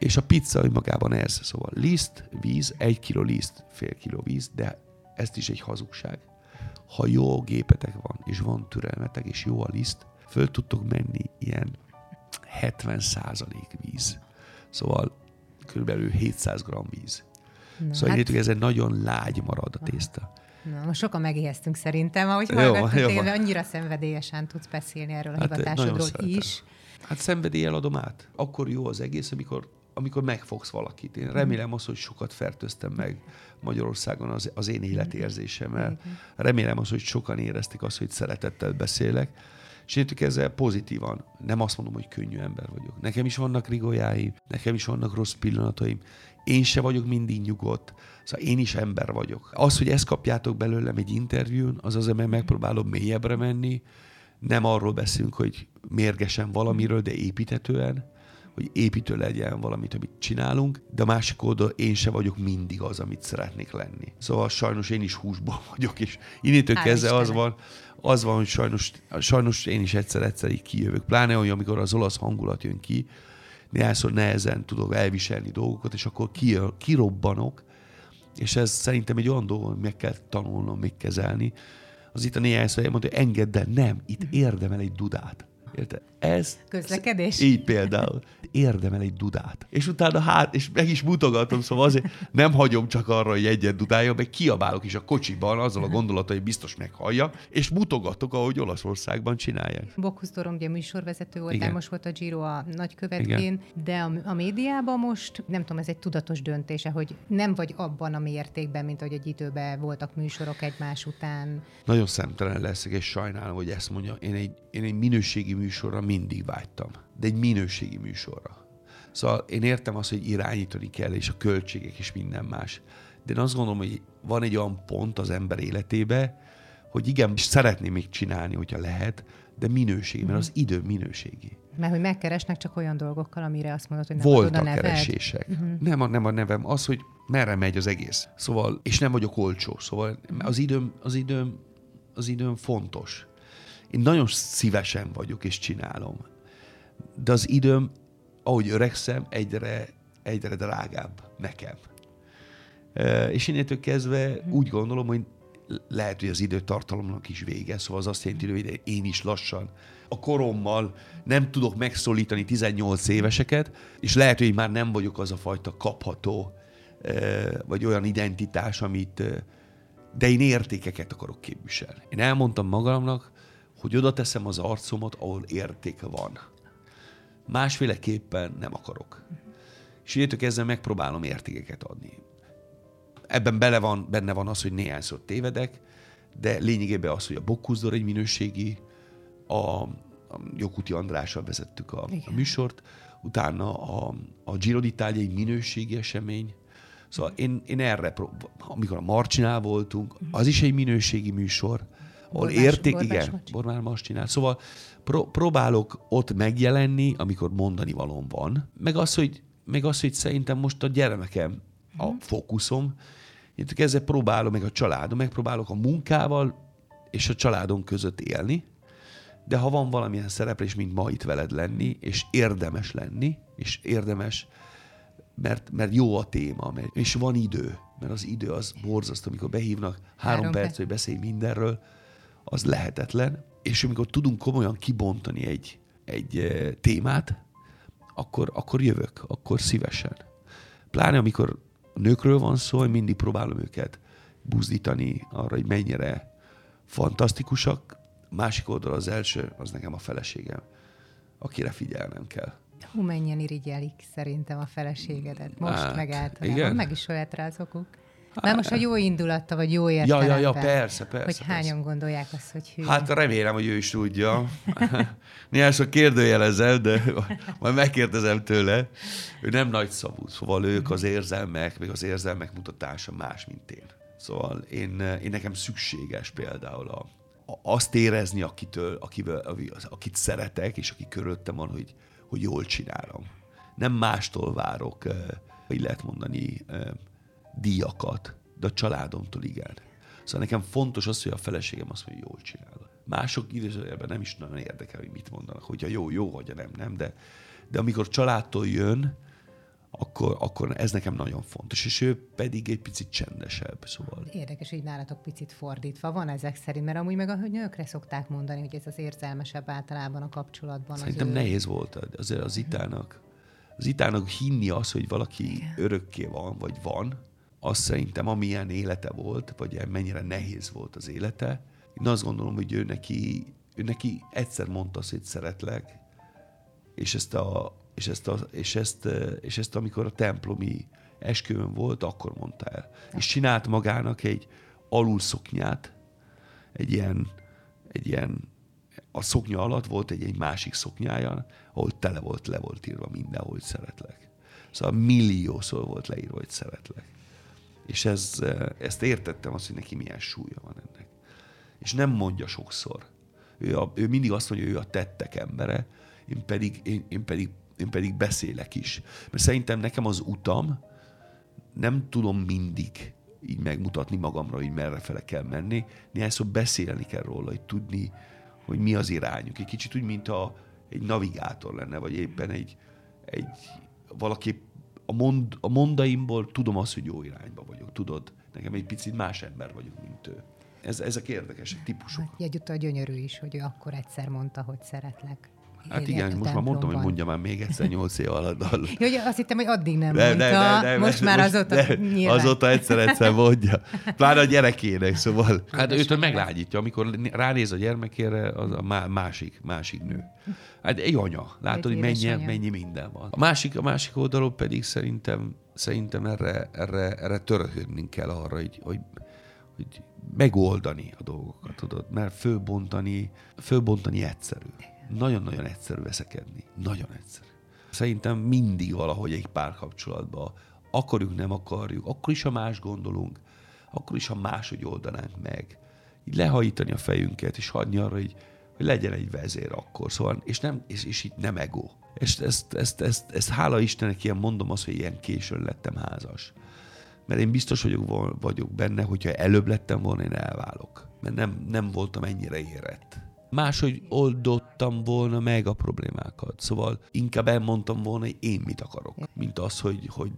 és a pizza önmagában ez. Szóval liszt, víz, egy kiló liszt, fél kiló víz, de ezt is egy hazugság. Ha jó gépetek van, és van türelmetek, és jó a liszt, föl tudtok menni ilyen 70 víz. Szóval körülbelül 700 g víz. Na, szóval hát... ez egy nagyon lágy marad a tészta. Na, most sokan megéheztünk szerintem, ahogy hallgattuk, annyira szenvedélyesen tudsz beszélni erről a hát hivatásodról is. Hát szenvedéllyel adom át. Akkor jó az egész, amikor amikor megfogsz valakit. Én remélem azt, hogy sokat fertőztem meg Magyarországon az, az én életérzésemmel. Remélem azt, hogy sokan érezték azt, hogy szeretettel beszélek. És én ezzel pozitívan, nem azt mondom, hogy könnyű ember vagyok. Nekem is vannak rigójáim, nekem is vannak rossz pillanataim. Én se vagyok mindig nyugodt, szóval én is ember vagyok. Az, hogy ezt kapjátok belőlem egy interjún, az azért, mert megpróbálom mélyebbre menni, nem arról beszélünk, hogy mérgesen valamiről, de építetően, hogy építő legyen valamit, amit csinálunk, de a másik oldal én se vagyok mindig az, amit szeretnék lenni. Szóval sajnos én is húsból vagyok, és innentől kezdve az van, az van, hogy sajnos, sajnos én is egyszer-egyszer így kijövök. Pláne olyan, amikor az olasz hangulat jön ki, néhányszor nehezen tudok elviselni dolgokat, és akkor kirobbanok, és ez szerintem egy olyan dolog, hogy meg kell tanulnom még kezelni. Az itt a néhányszor mondta, hogy engedd el, nem, itt érdemel egy dudát. Érte? Ez... Közlekedés? Így például. Érdemel egy dudát. És utána hát, és meg is mutogatom, szóval azért nem hagyom csak arra, hogy egyet dudálja, meg kiabálok is a kocsiban azzal a gondolata, hogy biztos meghallja, és mutogatok, ahogy Olaszországban csinálják. Bokhusz Dorom, ugye műsorvezető volt, Igen. most volt a Giro a nagykövetként, de a, a médiában most, nem tudom, ez egy tudatos döntése, hogy nem vagy abban a mértékben, mint ahogy egy időben voltak műsorok egymás után. Nagyon szemtelen leszek, és sajnálom, hogy ezt mondja. Én egy, én egy minőségi műsorra mindig vágytam, de egy minőségi műsorra. Szóval én értem azt, hogy irányítani kell, és a költségek és minden más. De én azt gondolom, hogy van egy olyan pont az ember életébe, hogy igen, szeretném még csinálni, hogyha lehet, de minőségi, mert az idő minőségi. Mert hogy megkeresnek csak olyan dolgokkal, amire azt mondod, hogy nem Voltak a keresések. Uh-huh. Nem, a, nem a nevem, az, hogy merre megy az egész. Szóval, és nem vagyok olcsó. Szóval az időm, az időm, az időm fontos. Én nagyon szívesen vagyok, és csinálom. De az időm, ahogy öregszem, egyre, egyre drágább nekem. És innentől kezdve úgy gondolom, hogy lehet, hogy az időtartalomnak is vége, szóval az azt jelenti, hogy én is lassan a korommal nem tudok megszólítani 18 éveseket, és lehet, hogy már nem vagyok az a fajta kapható, vagy olyan identitás, amit, de én értékeket akarok képviselni. Én elmondtam magamnak, hogy oda teszem az arcomat, ahol érték van. Másféleképpen nem akarok. És innentől ezzel megpróbálom értékeket adni. Ebben bele van, benne van az, hogy néhányszor tévedek, de lényegében az, hogy a Bokkuzdor egy minőségi, a, a Jokuti Andrással vezettük a, a műsort, utána a, a Giro d'Italia egy minőségi esemény, Szóval én, én erre, amikor a Marcsinál voltunk, az is egy minőségi műsor, ahol Borbás, érték, Borbás igen, Macsi. Borbár most csinál. Szóval pró- próbálok ott megjelenni, amikor mondani valóm van, meg az, hogy meg az, hogy szerintem most a gyermekem a fókuszom, én ezzel próbálom meg a családom, megpróbálok a munkával és a családom között élni, de ha van valamilyen szereplés, mint ma itt veled lenni, és érdemes lenni, és érdemes, mert, mert jó a téma, mert, és van idő, mert az idő az borzasztó, amikor behívnak három, három perc, hogy beszélj mindenről, az lehetetlen, és amikor tudunk komolyan kibontani egy, egy eh, témát, akkor, akkor jövök, akkor szívesen. Pláne amikor nőkről van szó, hogy mindig próbálom őket buzdítani arra, hogy mennyire fantasztikusak. Másik oldal az első, az nekem a feleségem, akire figyelnem kell. Hú, mennyien irigyelik szerintem a feleségedet. Most hát, meg általában. igen? Meg is olyat rázokuk. Na most a jó indulatta, vagy jó értelemben. Ja, ja, ja, persze, persze. Hogy hányan persze. gondolják azt, hogy hű. Hát remélem, hogy ő is tudja. Néhányszor kérdőjelezel, de majd megkérdezem tőle. Ő nem nagy szavú, szóval ők az érzelmek, még az érzelmek mutatása más, mint én. Szóval én, én nekem szükséges például a, a, azt érezni, akitől, akivel, akit szeretek, és aki körülöttem van, hogy, hogy jól csinálom. Nem mástól várok, hogy lehet mondani, díjakat, de a családomtól igen. Szóval nekem fontos az, hogy a feleségem azt mondja, hogy jól csinál. Mások időzőjelben nem is nagyon érdekel, hogy mit mondanak, hogyha jó, jó, vagy nem, nem, de, de amikor családtól jön, akkor, akkor ez nekem nagyon fontos, és ő pedig egy picit csendesebb, szóval. Érdekes, hogy nálatok picit fordítva van ezek szerint, mert amúgy meg a nőkre szokták mondani, hogy ez az érzelmesebb általában a kapcsolatban. Szerintem az nehéz volt azért az itának. Az itának hinni az, hogy valaki Igen. örökké van, vagy van, azt szerintem, amilyen élete volt, vagy mennyire nehéz volt az élete, én azt gondolom, hogy ő neki, ő neki egyszer mondta azt, hogy szeretlek, és ezt, a, és, ezt a, és, ezt, és ezt amikor a templomi esküvőn volt, akkor mondta el. És csinált magának egy alulszoknyát, egy ilyen, egy ilyen a szoknya alatt volt egy, egy másik szoknyája, ahol tele volt, le volt írva mindenhol, hogy szeretlek. Szóval milliószor volt leírva, hogy szeretlek. És ez, eh, ezt értettem azt, hogy neki milyen súlya van ennek. És nem mondja sokszor. Ő, a, ő mindig azt mondja, hogy ő a tettek embere, én pedig, én, én, pedig, én pedig beszélek is. Mert szerintem nekem az utam, nem tudom mindig így megmutatni magamra, hogy merre fele kell menni. Néhányszor beszélni kell róla, hogy tudni, hogy mi az irányuk. Egy kicsit úgy, mint a, egy navigátor lenne, vagy éppen egy, egy valaki a, mond, a mondaimból tudom azt, hogy jó irányba vagyok, tudod? Nekem egy picit más ember vagyok, mint ő. Ez, ezek érdekesek, típusok. Egyúttal gyönyörű is, hogy ő akkor egyszer mondta, hogy szeretlek. Hát igen, most már mondtam, hogy mondja már még egyszer nyolc év alatt. Jó, azt hittem, hogy addig nem ne, mondta, ne, ne, ne, most már azóta ne, nyilván. Azóta egyszer-egyszer mondja. Pláne a gyerekének, szóval. Hát őt meglágyítja, amikor ránéz a gyermekére, az a másik, másik nő. Hát egy anya. Látod, hogy mennyi, mennyi minden van. A másik, a másik oldalon pedig szerintem, szerintem erre, erre, erre töröködnünk kell arra, hogy, hogy hogy megoldani a dolgokat, tudod, mert fölbontani, fölbontani egyszerű. Nagyon-nagyon egyszerű veszekedni. Nagyon egyszerű. Szerintem mindig valahogy egy párkapcsolatban akarjuk, nem akarjuk, akkor is, ha más gondolunk, akkor is, ha máshogy oldanánk meg. Így lehajítani a fejünket, és hagyni arra, hogy, hogy legyen egy vezér akkor. Szóval, és, nem, és, és itt nem ego. És ezt, ezt, ezt, ezt, hála Istennek ilyen mondom azt, hogy ilyen későn lettem házas. Mert én biztos vagyok, vagyok benne, hogyha előbb lettem volna, én elválok. Mert nem, nem voltam ennyire érett máshogy oldottam volna meg a problémákat. Szóval inkább elmondtam volna, hogy én mit akarok, mint az, hogy, hogy,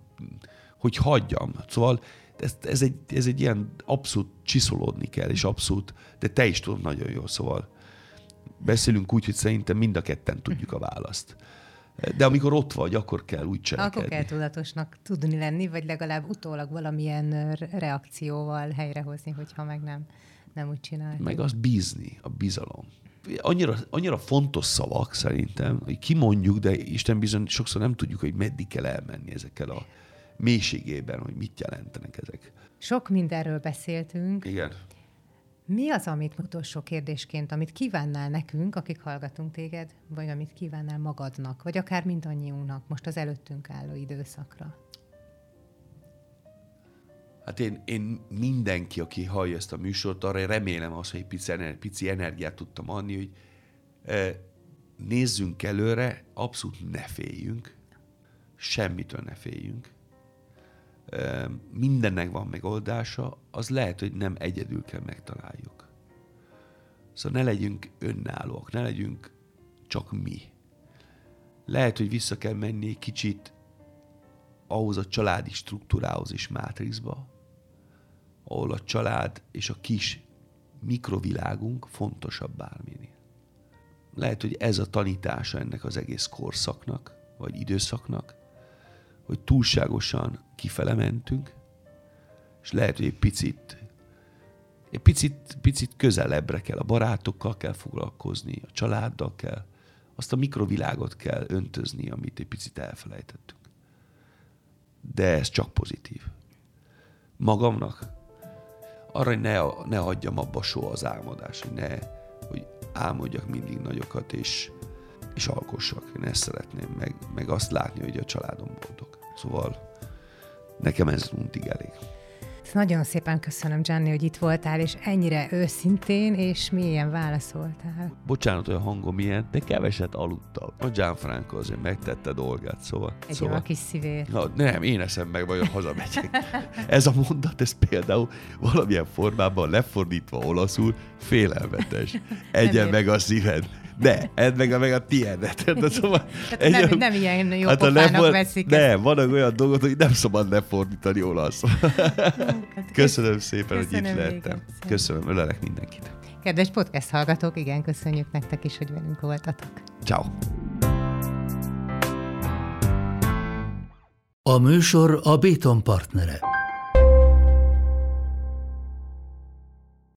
hogy hagyjam. Szóval ez, ez, egy, ez egy ilyen abszolút csiszolódni kell, és abszolút, de te is tudod nagyon jól, szóval beszélünk úgy, hogy szerintem mind a ketten tudjuk a választ. De amikor ott vagy, akkor kell úgy cselekedni. Akkor kell tudatosnak tudni lenni, vagy legalább utólag valamilyen reakcióval helyrehozni, hogyha meg nem, nem úgy csináljuk. Meg az bízni, a bizalom annyira, annyira fontos szavak szerintem, hogy kimondjuk, de Isten bizony sokszor nem tudjuk, hogy meddig kell elmenni ezekkel a mélységében, hogy mit jelentenek ezek. Sok mindenről beszéltünk. Igen. Mi az, amit utolsó kérdésként, amit kívánnál nekünk, akik hallgatunk téged, vagy amit kívánnál magadnak, vagy akár mindannyiunknak most az előttünk álló időszakra? Hát én, én mindenki, aki hallja ezt a műsort, arra remélem azt, hogy egy pici, pici energiát tudtam adni, hogy nézzünk előre, abszolút ne féljünk, semmitől ne féljünk. Mindennek van megoldása, az lehet, hogy nem egyedül kell megtaláljuk. Szóval ne legyünk önállóak, ne legyünk csak mi. Lehet, hogy vissza kell menni egy kicsit ahhoz a családi struktúrához és mátrixba, ahol a család és a kis mikrovilágunk fontosabb bárminél. Lehet, hogy ez a tanítása ennek az egész korszaknak, vagy időszaknak, hogy túlságosan kifele mentünk, és lehet, hogy egy picit, egy picit, picit közelebbre kell, a barátokkal kell foglalkozni, a családdal kell, azt a mikrovilágot kell öntözni, amit egy picit elfelejtettünk. De ez csak pozitív. Magamnak arra, hogy ne, ne hagyjam abba soha az álmodás, hogy ne, hogy álmodjak mindig nagyokat, és, és alkossak. Én ezt szeretném, meg, meg azt látni, hogy a családom boldog. Szóval nekem ez untig elég. Nagyon szépen köszönöm, Gianni, hogy itt voltál, és ennyire őszintén és mélyen válaszoltál. Bocsánat, hogy a hangom ilyen, de keveset aludtam. A Gianfranco azért megtette dolgát, szóval... Egy szóval, kis szívét. Na, nem, én eszem meg, vagy hazamegyek. ez a mondat, ez például valamilyen formában lefordítva olaszul félelmetes. Egyen meg a szíved ne, edd meg a, meg a tiédet. De szóval, egy, nem, nem ilyen jó hát pofának veszik. Nem, vannak olyan dolgok, hogy nem szabad lefordítani olasz. Hát köszönöm szépen, köszönöm hogy itt lehettem. Köszönöm, ölelek mindenkit. Kedves podcast hallgatók, igen, köszönjük nektek is, hogy velünk voltatok. Ciao. A műsor a Béton partnere.